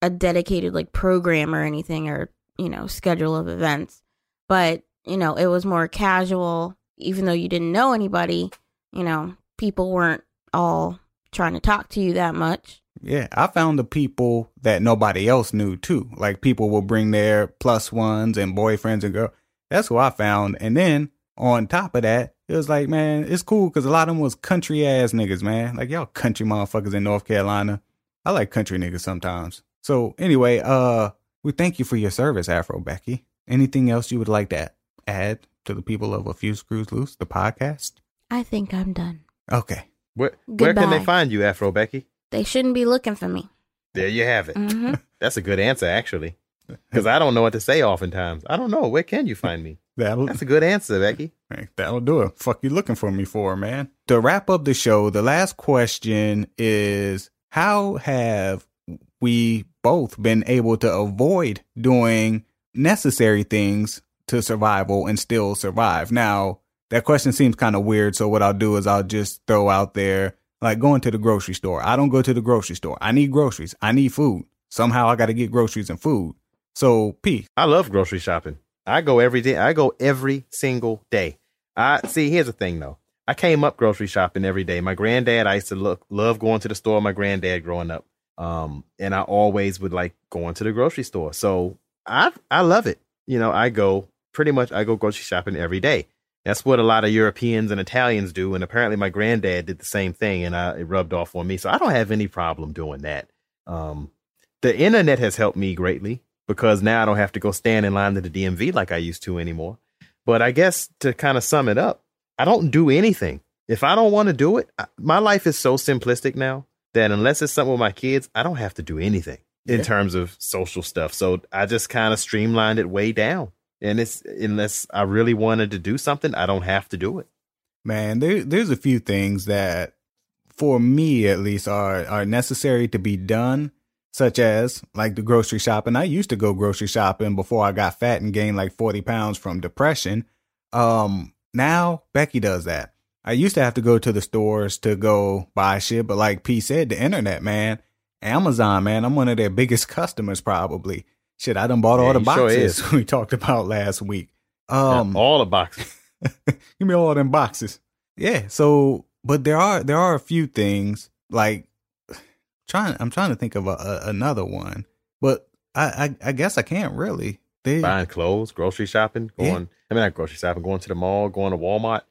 a dedicated like program or anything or you know schedule of events, but you know it was more casual. Even though you didn't know anybody, you know people weren't all trying to talk to you that much. yeah i found the people that nobody else knew too. Like people will bring their plus ones and boyfriends and girl. That's who i found. And then on top of that it was like man it's cool because a lot of them was country ass niggas man. Like y'all country motherfuckers in north carolina. I like country niggas sometimes. So anyway, uh, we thank you for your service, Afro Becky. Anything else you would like to add to the people of A Few Screws Loose, the podcast? I think I'm done. Okay. Where, where can they find you, Afro Becky? They shouldn't be looking for me. There you have it. hmm That's a good answer, actually. Because I don't know what to say oftentimes. I don't know. Where can you find me? That'll That's a good answer, Becky. That'll do it. Fuck you looking for me for, man. To wrap up the show, the last question is how have we both been able to avoid doing necessary things to survival and still survive? Now, that question seems kind of weird, so what I'll do is I'll just throw out there like going to the grocery store. I don't go to the grocery store. I need groceries. I need food. Somehow I got to get groceries and food. So, P, I love grocery shopping. I go every day. I go every single day. I see. Here's the thing, though. I came up grocery shopping every day. My granddad, I used to look love going to the store. My granddad growing up, um, and I always would like going to the grocery store. So I I love it. You know, I go pretty much. I go grocery shopping every day. That's what a lot of Europeans and Italians do, and apparently my granddad did the same thing, and I, it rubbed off on me. So I don't have any problem doing that. Um, the internet has helped me greatly because now I don't have to go stand in line to the DMV like I used to anymore. But I guess to kind of sum it up, I don't do anything. If I don't want to do it, I- my life is so simplistic now that unless it's something with my kids, I don't have to do anything in Yeah. terms of social stuff. So I just kind of streamlined it way down. And it's unless I really wanted to do something, I don't have to do it. Man, there, there's a few things that, for me at least, are are necessary to be done, such as like the grocery shopping. I used to go grocery shopping before I got fat and gained like 40 pounds from depression. Um, now Becky does that. I used to have to go to the stores to go buy shit, but like P said, the internet, man, Amazon, man, I'm one of their biggest customers probably. Shit, I done bought all the sure boxes is. we talked about last week. Um, all the boxes. give me all them boxes. Yeah. So, but there are there are a few things like trying. I'm trying to think of a, a, another one, but I, I I guess I can't really. They, buying clothes, grocery shopping, Yeah. going. I mean, not grocery shopping, going to the mall, going to Walmart.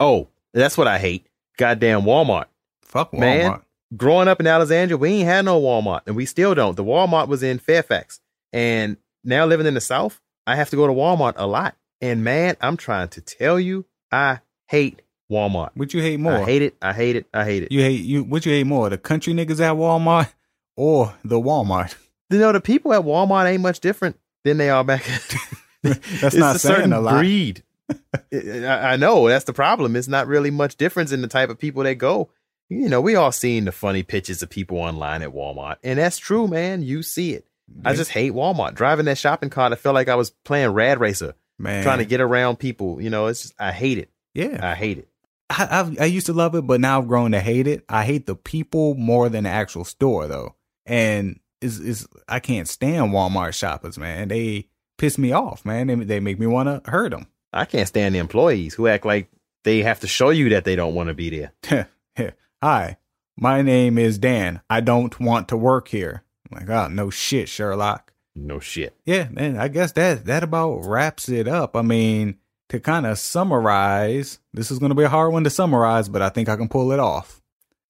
Oh, that's what I hate. Goddamn Walmart. fuck Walmart. Man. Growing up in Alexandria, we ain't had no Walmart, and we still don't. The Walmart was in Fairfax, and now living in the South, I have to go to Walmart a lot. And man, I'm trying to tell you, I hate Walmart. What you hate more? I hate it. I hate it. I hate it. you hate you. What you hate more? The country niggas at Walmart or the Walmart? you know, the people at Walmart ain't much different than they are back. At That's it's not a saying certain a lot. breed. I, I know that's the problem. It's not really much difference in the type of people that go. You know, we all seen the funny pictures of people online at Walmart, and that's true, man. You see it. I just hate Walmart. Driving that shopping cart, I felt like I was playing Rad Racer, man trying to get around people. You know, it's just I hate it. yeah. I hate it. I, I've, I used to love it, but now I've grown to hate it. I hate the people more than the actual store, though. And is is I can't stand Walmart shoppers, man. They piss me off, man. They they make me want to hurt them. I can't stand the employees who act like they have to show you that they don't want to be there. Hi, my name is Dan. I don't want to work here. I'm like, oh no shit, Sherlock. No shit. Yeah, man, I guess that that about wraps it up. I mean, to kind of summarize, this is going to be a hard one to summarize, but I think I can pull it off.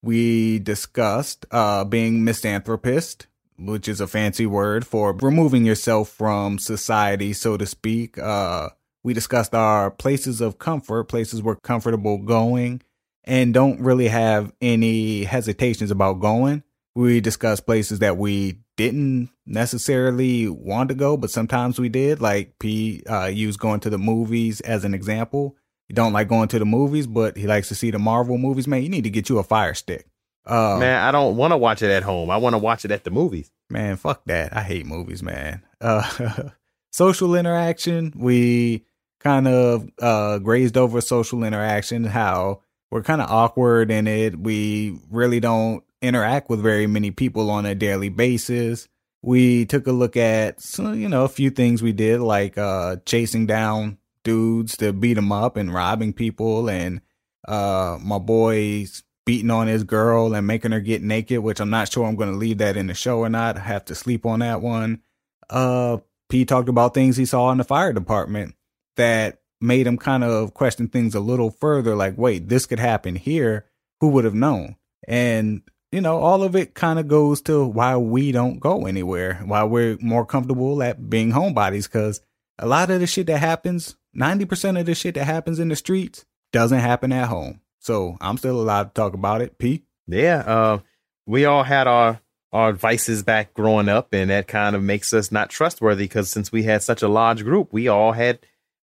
We discussed uh being misanthropist, which is a fancy word for removing yourself from society, so to speak. Uh we discussed our places of comfort, places we're comfortable going and don't really have any hesitations about going. We discussed places that we didn't necessarily want to go, but sometimes we did. Like P uh, used going to the movies as an example. He don't like going to the movies, but he likes to see the Marvel movies. Man, you need to get you a fire stick. Uh, Man, I don't want to watch it at home. I want to watch it at the movies. Man, fuck that. I hate movies, man. Uh, social interaction. We kind of uh, grazed over social interaction, how we're kind of awkward in it. We really don't interact with very many people on a daily basis. We took a look at, so, you know, a few things we did, like uh, chasing down dudes to beat them up and robbing people, and uh, my boys beating on his girl and making her get naked, which I'm not sure I'm going to leave that in the show or not. I have to sleep on that one. Uh, P talked about things he saw in the fire department that made him kind of question things a little further. Like, wait, this could happen here. Who would have known? And you know, all of it kind of goes to why we don't go anywhere, why we're more comfortable at being homebodies. Because a lot of the shit that happens, 90% of the shit that happens in the streets doesn't happen at home. So I'm still allowed to talk about it. P. Yeah. Uh, we all had our our vices back growing up, and that kind of makes us not trustworthy because since we had such a large group, we all had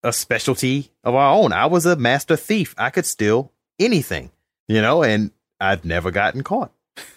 a specialty of our own. I was a master thief. I could steal anything, you know, and I've never gotten caught.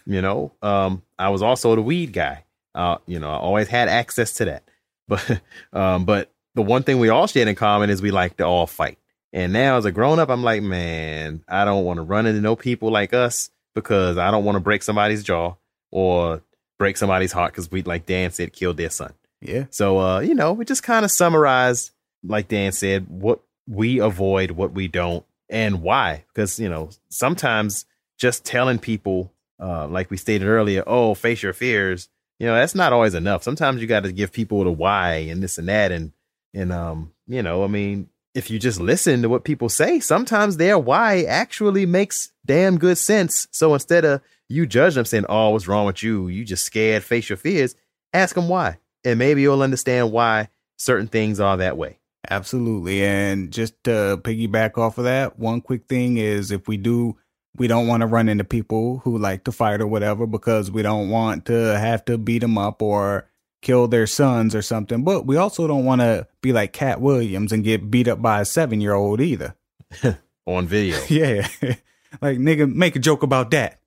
You know, um, I was also the weed guy. Uh, you know, I always had access to that. But um, but the one thing we all shared in common is we like to all fight. And now as a grown up, I'm like, man, I don't want to run into no people like us because I don't want to break somebody's jaw or break somebody's heart because we, like Dan said, killed their son. Yeah. So, uh, you know, we just kind of summarized, like Dan said, what we avoid, what we don't, and why. Because, you know, sometimes just telling people, uh, like we stated earlier, oh, face your fears, you know, that's not always enough. Sometimes you got to give people the why and this and that. And, and, um, you know, I mean, if you just listen to what people say, sometimes their why actually makes damn good sense. So instead of you judge them saying, oh, what's wrong with you? You just scared, face your fears. Ask them why. And maybe you'll understand why certain things are that way. Absolutely. And just to piggyback off of that, one quick thing is if we do, we don't want to run into people who like to fight or whatever because we don't want to have to beat them up or kill their sons or something. But we also don't want to be like Katt Williams and get beat up by a seven year old either. On video. yeah. like, nigga, make a joke about that.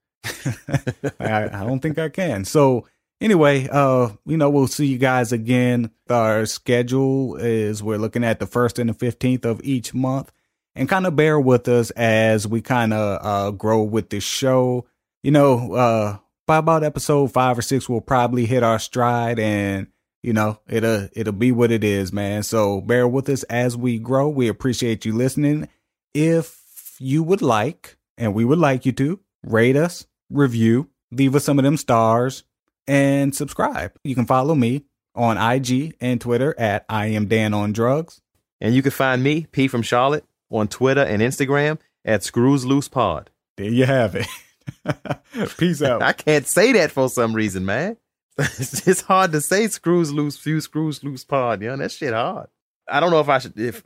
I, I don't think I can. So, anyway, uh, you know, we'll see you guys again. Our schedule is we're looking at the first and the 15th of each month. And kind of bear with us as we kind of uh, grow with this show. You know, uh, by about episode five or six, we'll probably hit our stride and you know it'll it'll be what it is man. So bear with us as we grow. We appreciate you listening. If you would like and we would like you to rate us review leave us some of them stars and subscribe. You can follow me on ig and twitter at i am dan on drugs. And you can find me p from charlotte on twitter and instagram at screws loose pod there you have it peace out i can't say that for some reason man it's hard to say screws loose, few screws loose pod. You know, that shit hard. I don't know if I should, if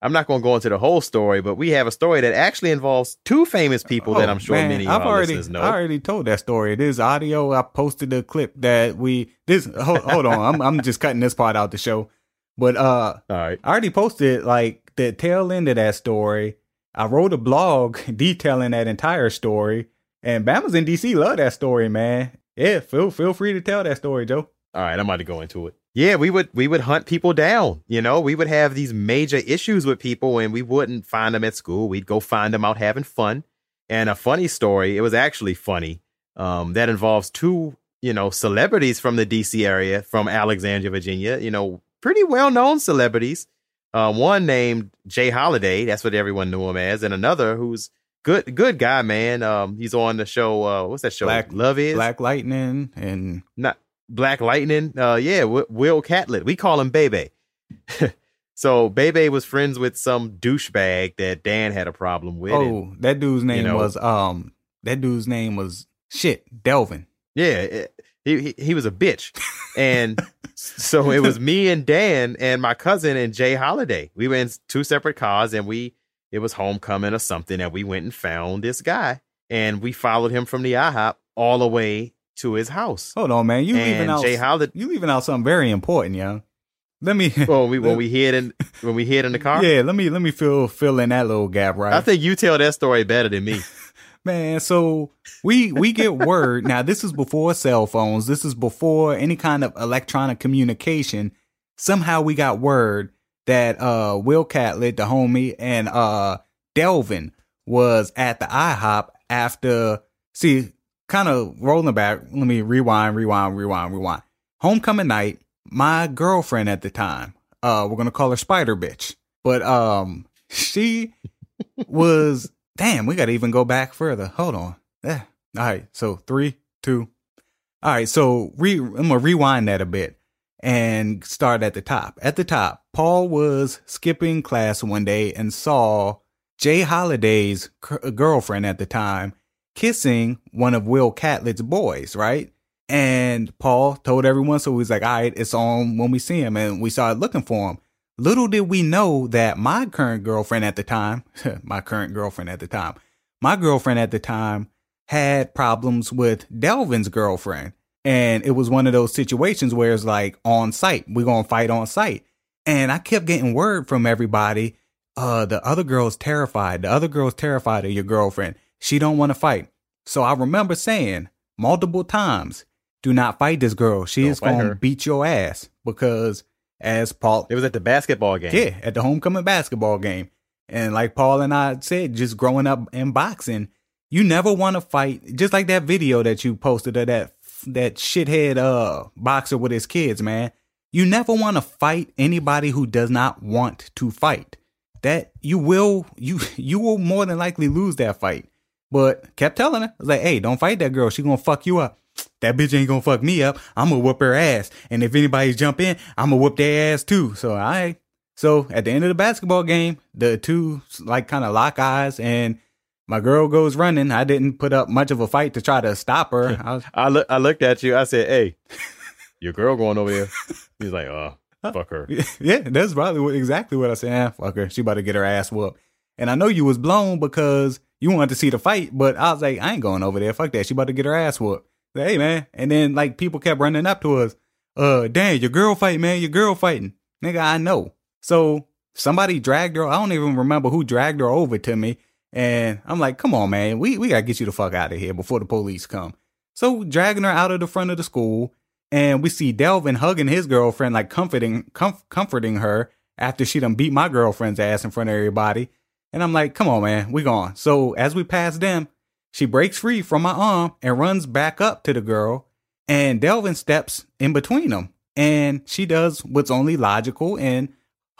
I'm not going to go into the whole story, but we have a story that actually involves two famous people oh, that I'm sure man, many of I've our already, listeners know. I already told that story. This audio, I posted a clip that we, this, hold, hold on. I'm, I'm just cutting this part out the show. But, uh, all right. I already posted like the tail end of that story. I wrote a blog detailing that entire story. And Bama's in DC love that story, man. Yeah, feel feel free to tell that story, Joe. All right, I'm about to go into it. Yeah, we would we would hunt people down. You know, we would have these major issues with people, and we wouldn't find them at school. We'd go find them out having fun. And a funny story, it was actually funny. Um, that involves two, you know, celebrities from the DC area, from Alexandria, Virginia. You know, pretty well known celebrities. Uh, one named Jay Holiday, that's what everyone knew him as, and another who's good good guy, man. Um, he's on the show. Uh, what's that show? Black Love is Black Lightning and not Black Lightning. Uh, yeah, Will Catlett. We call him Bebe. so Bebe was friends with some douchebag that Dan had a problem with. Oh, and, that dude's name you know, was um. That dude's name was shit Delvin. Yeah, he he, he was a bitch, and so it was me and Dan and my cousin and Jay Holiday. We were in two separate cars, and we it was homecoming or something, and we went and found this guy, and we followed him from the IHOP all the way to his house. Hold on, man, you and leaving out Jay Holiday, you leaving out something very important, young. Let me. Well, we when we hid in when we hid in the car. Yeah, let me let me fill fill in that little gap, right? I think you tell that story better than me. Man, so we we get word now. This is before cell phones. This is before any kind of electronic communication. Somehow we got word that uh Will Catlett, the homie, and uh Delvin was at the IHOP after see kind of rolling back. Let me rewind, rewind, rewind, rewind. Homecoming night, my girlfriend at the time, uh, we're gonna call her Spider Bitch, but um, she was damn. We gotta even go back further. Hold on. Yeah. All right. So three, two. All right. So re- I'm gonna rewind that a bit and start at the top. At the top, Paul was skipping class one day and saw Jay Holiday's uh, girlfriend at the time kissing one of Will Catlett's boys, right? And Paul told everyone, so he was like, all right, it's on when we see him. And we started looking for him. Little did we know that my current girlfriend at the time, my current girlfriend at the time, my girlfriend at the time had problems with Delvin's girlfriend. And it was one of those situations where it's like on site, we're going to fight on site. And I kept getting word from everybody, uh, the other girl's terrified. The other girl's terrified of your girlfriend. She don't want to fight. So I remember saying multiple times, do not fight this girl. She Don't is going to beat your ass because as Paul, It was at the basketball game. yeah, at the homecoming basketball game. And like Paul and I said, just growing up in boxing, you never want to fight. Just like that video that you posted of that that shithead uh boxer with his kids, man. You never want to fight anybody who does not want to fight. That you will you you will more than likely lose that fight. But kept telling her, I was like, hey, don't fight that girl. She gonna fuck you up. That bitch ain't gonna fuck me up. I'm gonna whoop her ass. And if anybody jump in, I'm gonna whoop their ass too. So I so at the end of the basketball game, the two like kind of lock eyes and my girl goes running. I didn't put up much of a fight to try to stop her. I was, I look, I looked at you. I said, "Hey, your girl going over there." He's like, "Uh, fuck her." yeah, that's probably what, exactly what I said. Ah, fuck her. She about to get her ass whooped. And I know you was blown because you wanted to see the fight, but I was like, I ain't going over there. Fuck that. She about to get her ass whooped. Hey man. And then like people kept running up to us. Uh, damn, your girl fight, man. Your girl fighting. Nigga, I know. So somebody dragged her. I don't even remember who dragged her over to me. And I'm like, come on, man. We, we gotta get you the fuck out of here before the police come. So dragging her out of the front of the school and we see Delvin hugging his girlfriend, like comforting, comf- comforting her after she done beat my girlfriend's ass in front of everybody. And I'm like, come on, man, we gone. So as we pass them, she breaks free from my arm and runs back up to the girl. And Delvin steps in between them. And she does what's only logical and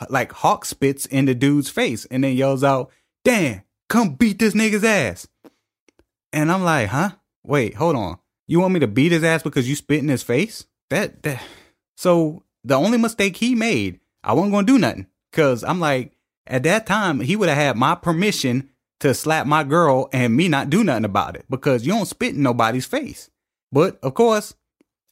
like hawk spits in the dude's face and then yells out, Dan, come beat this nigga's ass. And I'm like, huh? Wait, hold on. You want me to beat his ass because you spit in his face? That, that. So the only mistake he made, I wasn't gonna do nothing. Cause I'm like, at that time, he would have had my permission to slap my girl and me not do nothing about it because you don't spit in nobody's face. But of course,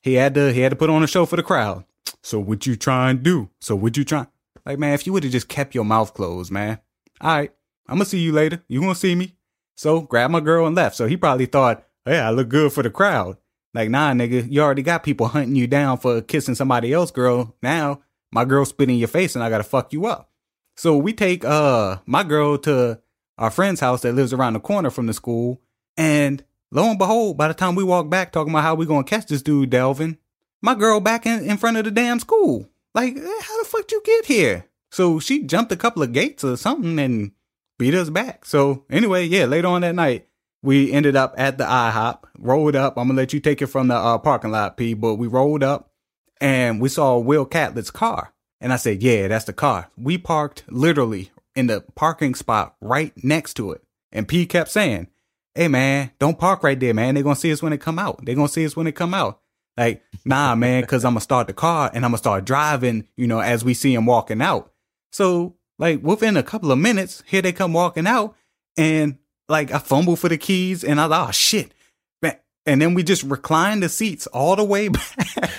he had to he had to put on a show for the crowd. So what you try and do? So what you try? Like man, if you would have just kept your mouth closed, man. All right, I'm gonna see you later. You gonna see me? So grabbed my girl and left. So he probably thought, hey, I look good for the crowd. Like nah, nigga, you already got people hunting you down for kissing somebody else, girl. Now my girl spit in your face and I gotta fuck you up. So we take uh my girl to our friend's house that lives around the corner from the school, and lo and behold, by the time we walk back talking about how we gonna catch this dude, Delvin, my girl back in, in front of the damn school. Like, eh, how the fuck did you get here? So she jumped a couple of gates or something and beat us back. So anyway, yeah, later on that night, we ended up at the IHOP, rolled up. I'm gonna let you take it from the uh, parking lot, P. But we rolled up and we saw Will Catlett's car. And I said, yeah, that's the car. We parked literally in the parking spot right next to it. And P kept saying, hey man, don't park right there, man. They're gonna see us when they come out. They're gonna see us when they come out. Like, nah, man, cause I'm gonna start the car and I'm gonna start driving, you know, as we see him walking out. So, like, within a couple of minutes, here they come walking out, and like I fumble for the keys, and I like, oh shit. And then we just recline the seats all the way back.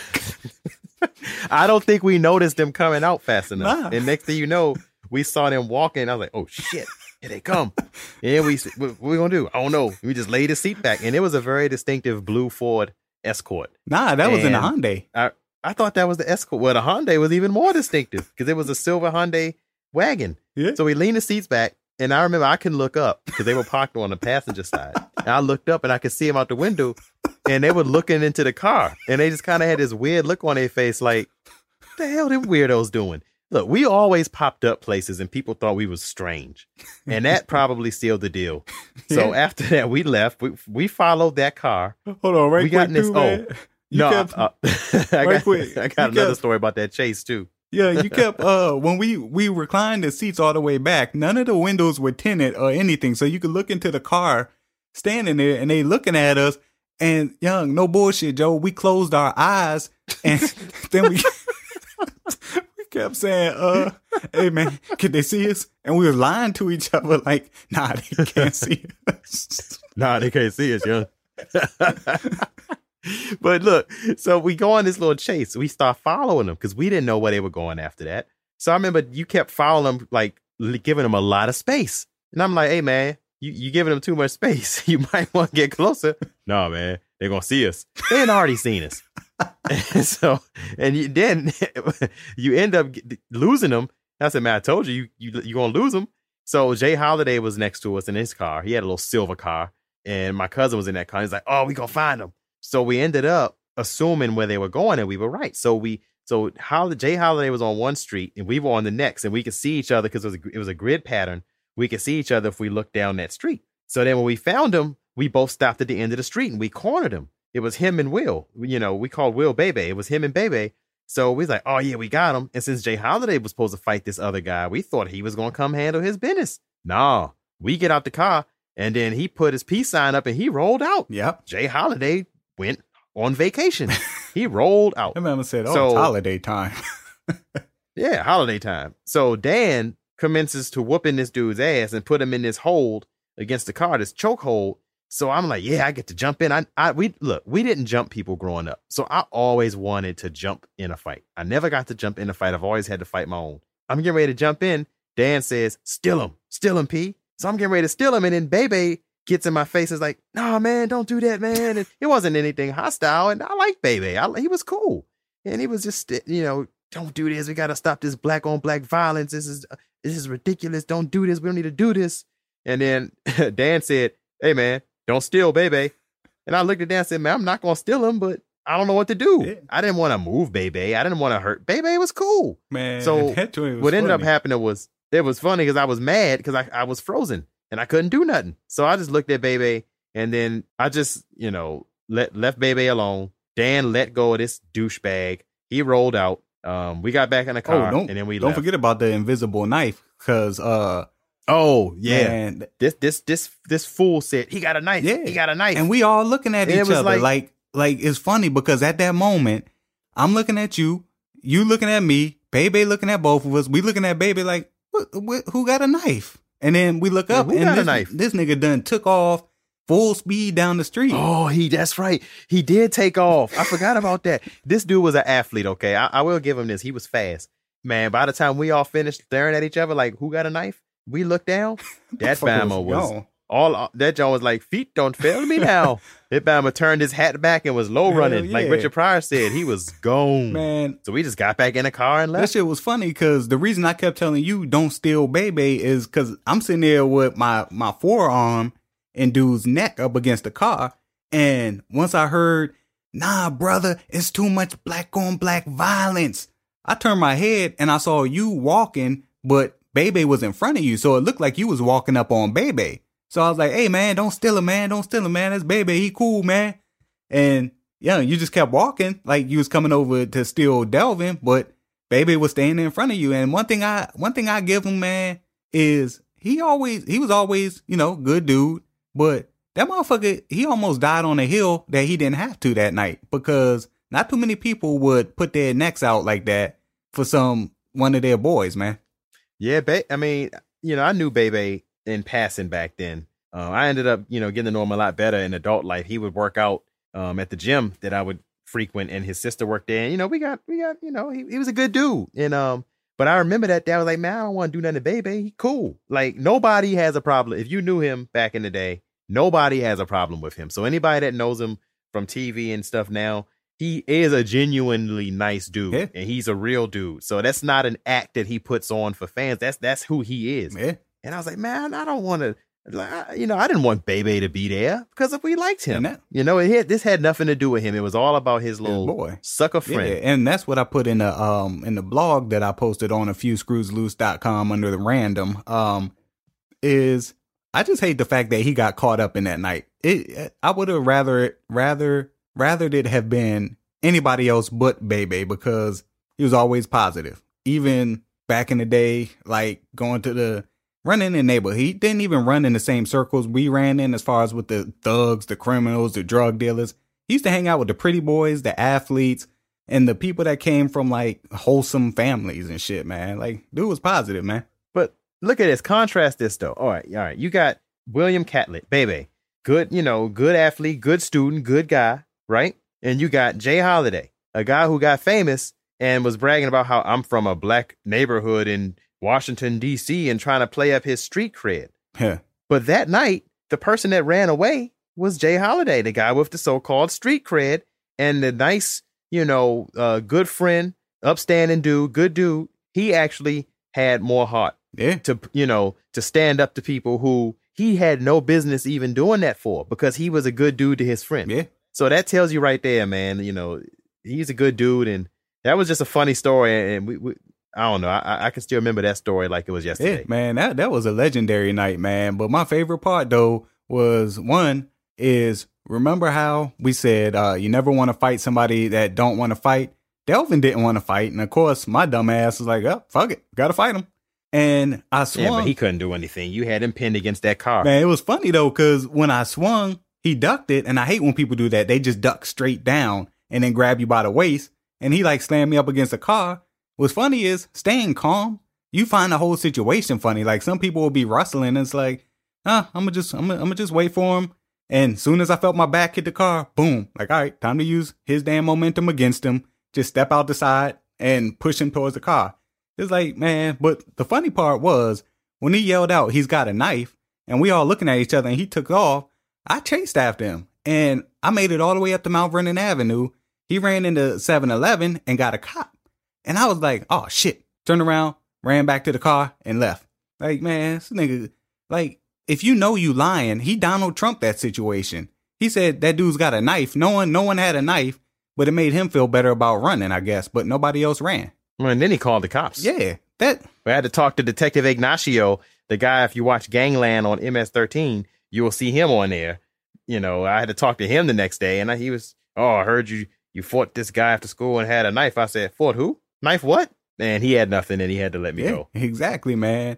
I don't think we noticed them coming out fast enough. Nah. And next thing you know, we saw them walking. I was like, "Oh shit, here they come!" and we, what, what we gonna do? I don't know. We just laid the seat back, and it was a very distinctive blue Ford Escort. nah, that was in a And- Hyundai. I I thought that was the Escort. Well, the Hyundai was even more distinctive because it was a silver Hyundai wagon. Yeah. So we leaned the seats back, and I remember I couldn't look up because they were parked on the passenger side. And I looked up and I could see them out the window, and they were looking into the car, and they just kind of had this weird look on their face, like, "What the hell them weirdos doing?" Look, we always popped up places, and people thought we was strange, and that probably sealed the deal. So after that, we left. We we followed that car. Hold on, right we quick, got in this- too, man. You no, kept- uh, I, Right got, quick. I got another kept- story about that chase too. Yeah, you kept uh when we we reclined the seats all the way back, none of the windows were tinted or anything, so you could look into the car standing there and they looking at us and young, no bullshit, Joe. We closed our eyes and then we kept saying, uh, hey man, can they see us? And we were lying to each other like, nah, they can't see us. nah, they can't see us, young. but look, so we go on this little chase. We start following them because we didn't know where they were going after that. So I remember you kept following them, like giving them a lot of space. And I'm like, hey, man, you, you giving them too much space. You might want to get closer. no, man, they're to see us. They had already seen us. And so, and you, then you end up losing them. I said, man, I told you, you, you you're going to lose them. So J. Holiday was next to us in his car. He had a little silver car. And my cousin was in that car. He's like, oh, we going to find them. So we ended up assuming where they were going, and we were right. So we so Holiday, J. Holiday was on one street, and we were on the next, and we could see each other because it was a, it was a grid pattern. We could see each other if we looked down that street. So then when we found them, we both stopped at the end of the street and we cornered him. It was him and Will. You know, we called Will Bebe. It was him and Bebe. So we was like, oh yeah, we got him. And since J. Holiday was supposed to fight this other guy, we thought he was gonna come handle his business. Nah, we get out the car and then he put his peace sign up and he rolled out. Yep. J. Holiday went on vacation. he rolled out. I remember said, "Oh, so, it's holiday time." yeah, holiday time. So Dan commences to whooping this dude's ass and put him in this hold against the car, this choke hold. So I'm like, yeah, I get to jump in. I, I, we look, we didn't jump people growing up, so I always wanted to jump in a fight. I never got to jump in a fight. I've always had to fight my own. I'm getting ready to jump in. Dan says, "Steal him, steal him, P." So I'm getting ready to steal him, and then Bebe gets in my face. And is like, nah, man, don't do that, man. And it wasn't anything hostile. And I like Bebe. I, he was cool. And he was just, you know, don't do this. We got to stop this black on black violence. This is, this is ridiculous. Don't do this. We don't need to do this. And then Dan said, hey, man, don't steal Bebe. And I looked at Dan and said, man, I'm not going to steal him, but I don't know what to do. Yeah. I didn't want to move Bebe. I didn't want to hurt. Bebe was cool. Man. So what funny. ended up happening was, it was funny because I was mad because I, I was frozen and I couldn't do nothing. So I just looked at Bebe and then I just, you know, let left Bebe alone. Dan let go of this douchebag. He rolled out. Um, we got back in the car oh, and then we don't left. forget about the invisible knife because uh oh yeah man, this this this this fool said he got a knife yeah he got a knife and we all looking at and each other like, like like it's funny because at that moment I'm looking at you you looking at me Bebe looking at both of us we looking at Bebe like what, what, who got a knife and then we look up yeah, and this, knife? this nigga done took off full speed down the street. Oh, he that's right. He did take off. I forgot about that. This dude was an athlete, okay? I, I will give him this. He was fast. Man, by the time we all finished staring at each other like who got a knife, we looked down. That Bama was, all that John was like, feet don't fail me now. that Bama turned his hat back and was low running. Yeah. Like Richard Pryor said, he was gone. Man. So we just got back in the car and left. That shit was funny because the reason I kept telling you don't steal Bebe is because I'm sitting there with my, my forearm and dude's neck up against the car. And once I heard, nah, brother, it's too much black on black violence. I turned my head and I saw you walking, but Bebe was in front of you. So it looked like you was walking up on Bebe. So I was like, hey man, don't steal him, man. Don't steal him, man. That's Bebe. He cool, man. And yeah, you just kept walking like you was coming over to steal Delvin, but Bebe was standing in front of you. And one thing I one thing I give him, man, is he always he was always, you know, good dude. But that motherfucker, he almost died on a hill that he didn't have to that night because not too many people would put their necks out like that for some one of their boys, man. Yeah, ba- I mean, you know, I knew Bebe in passing back then. Uh, I ended up, you know, getting to know him a lot better in adult life. He would work out um, at the gym that I would frequent, and his sister worked there. And, you know, we got, we got, you know, he, he was a good dude. And um, but I remember that day. I was like, man, I don't want to do nothing to Bebe. He cool. Like nobody has a problem. If you knew him back in the day, nobody has a problem with him. So anybody that knows him from TV and stuff now, he is a genuinely nice dude, yeah. and he's a real dude. So that's not an act that he puts on for fans. That's that's who he is. Yeah. And I was like, man, I don't want to. Like, you know, I didn't want Bebe to be there because if we liked him, that, you know, it had, this had nothing to do with him. It was all about his little his boy sucker friend. Yeah, and that's what I put in the um in the blog that I posted on a few screwsloose.com under the random um is I just hate the fact that he got caught up in that night. It I would have rather rather rather it have been anybody else but Bebe because he was always positive. Even back in the day, like going to the running in the neighborhood. He didn't even run in the same circles we ran in as far as with the thugs, the criminals, the drug dealers. He used to hang out with the pretty boys, the athletes, and the people that came from like wholesome families and shit, man. Like, dude was positive, man. But look at this. Contrast this though. All right, all right. You got William Catlett, Bebe. good, you know, good athlete, good student, good guy, right? And you got J. Holiday, a guy who got famous and was bragging about how I'm from a black neighborhood in Washington, D.C., and trying to play up his street cred. Yeah. But that night, the person that ran away was J. Holiday, the guy with the so called street cred and the nice, you know, uh, good friend, upstanding dude, good dude. He actually had more heart Yeah. to, you know, to stand up to people who he had no business even doing that for because he was a good dude to his friend. Yeah. So that tells you right there, man. You know, he's a good dude, and that was just a funny story. And we, we I don't know, I, I can still remember that story like it was Yeah, yesterday. man, that that was a legendary night, man. But my favorite part though was one is remember how we said uh you never want to fight somebody that don't want to fight. Delvin didn't want to fight, and of course my dumb ass was like, "Oh, fuck it, gotta fight him." And I swung. Yeah, but he couldn't do anything. You had him pinned against that car. Man, it was funny though, because when I swung, he ducked it, and I hate when people do that. They just duck straight down and then grab you by the waist, and he like slammed me up against a car. What's funny is staying calm. You find the whole situation funny. Like some people will be rustling, and it's like, ah, I'm gonna just, I'm gonna, I'm gonna just wait for him. And soon as I felt my back hit the car, boom, like, all right, time to use his damn momentum against him. Just step out the side and push him towards the car. It's like, man, but the funny part was when he yelled out, he's got a knife, and we all looking at each other, and he took off. I chased after him, and I made it all the way up to Mount Vernon Avenue. He ran into 7 Eleven and got a cop. And I was like, oh shit. Turned around, ran back to the car, and left. Like, man, this nigga, like, if you know you lying, he Donald Trump that situation. He said that dude's got a knife. No one, no one had a knife, but it made him feel better about running, I guess. But nobody else ran. Well, and then he called the cops. Yeah, that We had to talk to Detective Ignacio, the guy. If you watch Gangland on MS13, you will see him on there. You know, I had to talk to him the next day, and I, he was, oh, I heard you you fought this guy after school and had a knife. I said, fought who? Knife what? And he had nothing, and he had to let me yeah, go. exactly, man.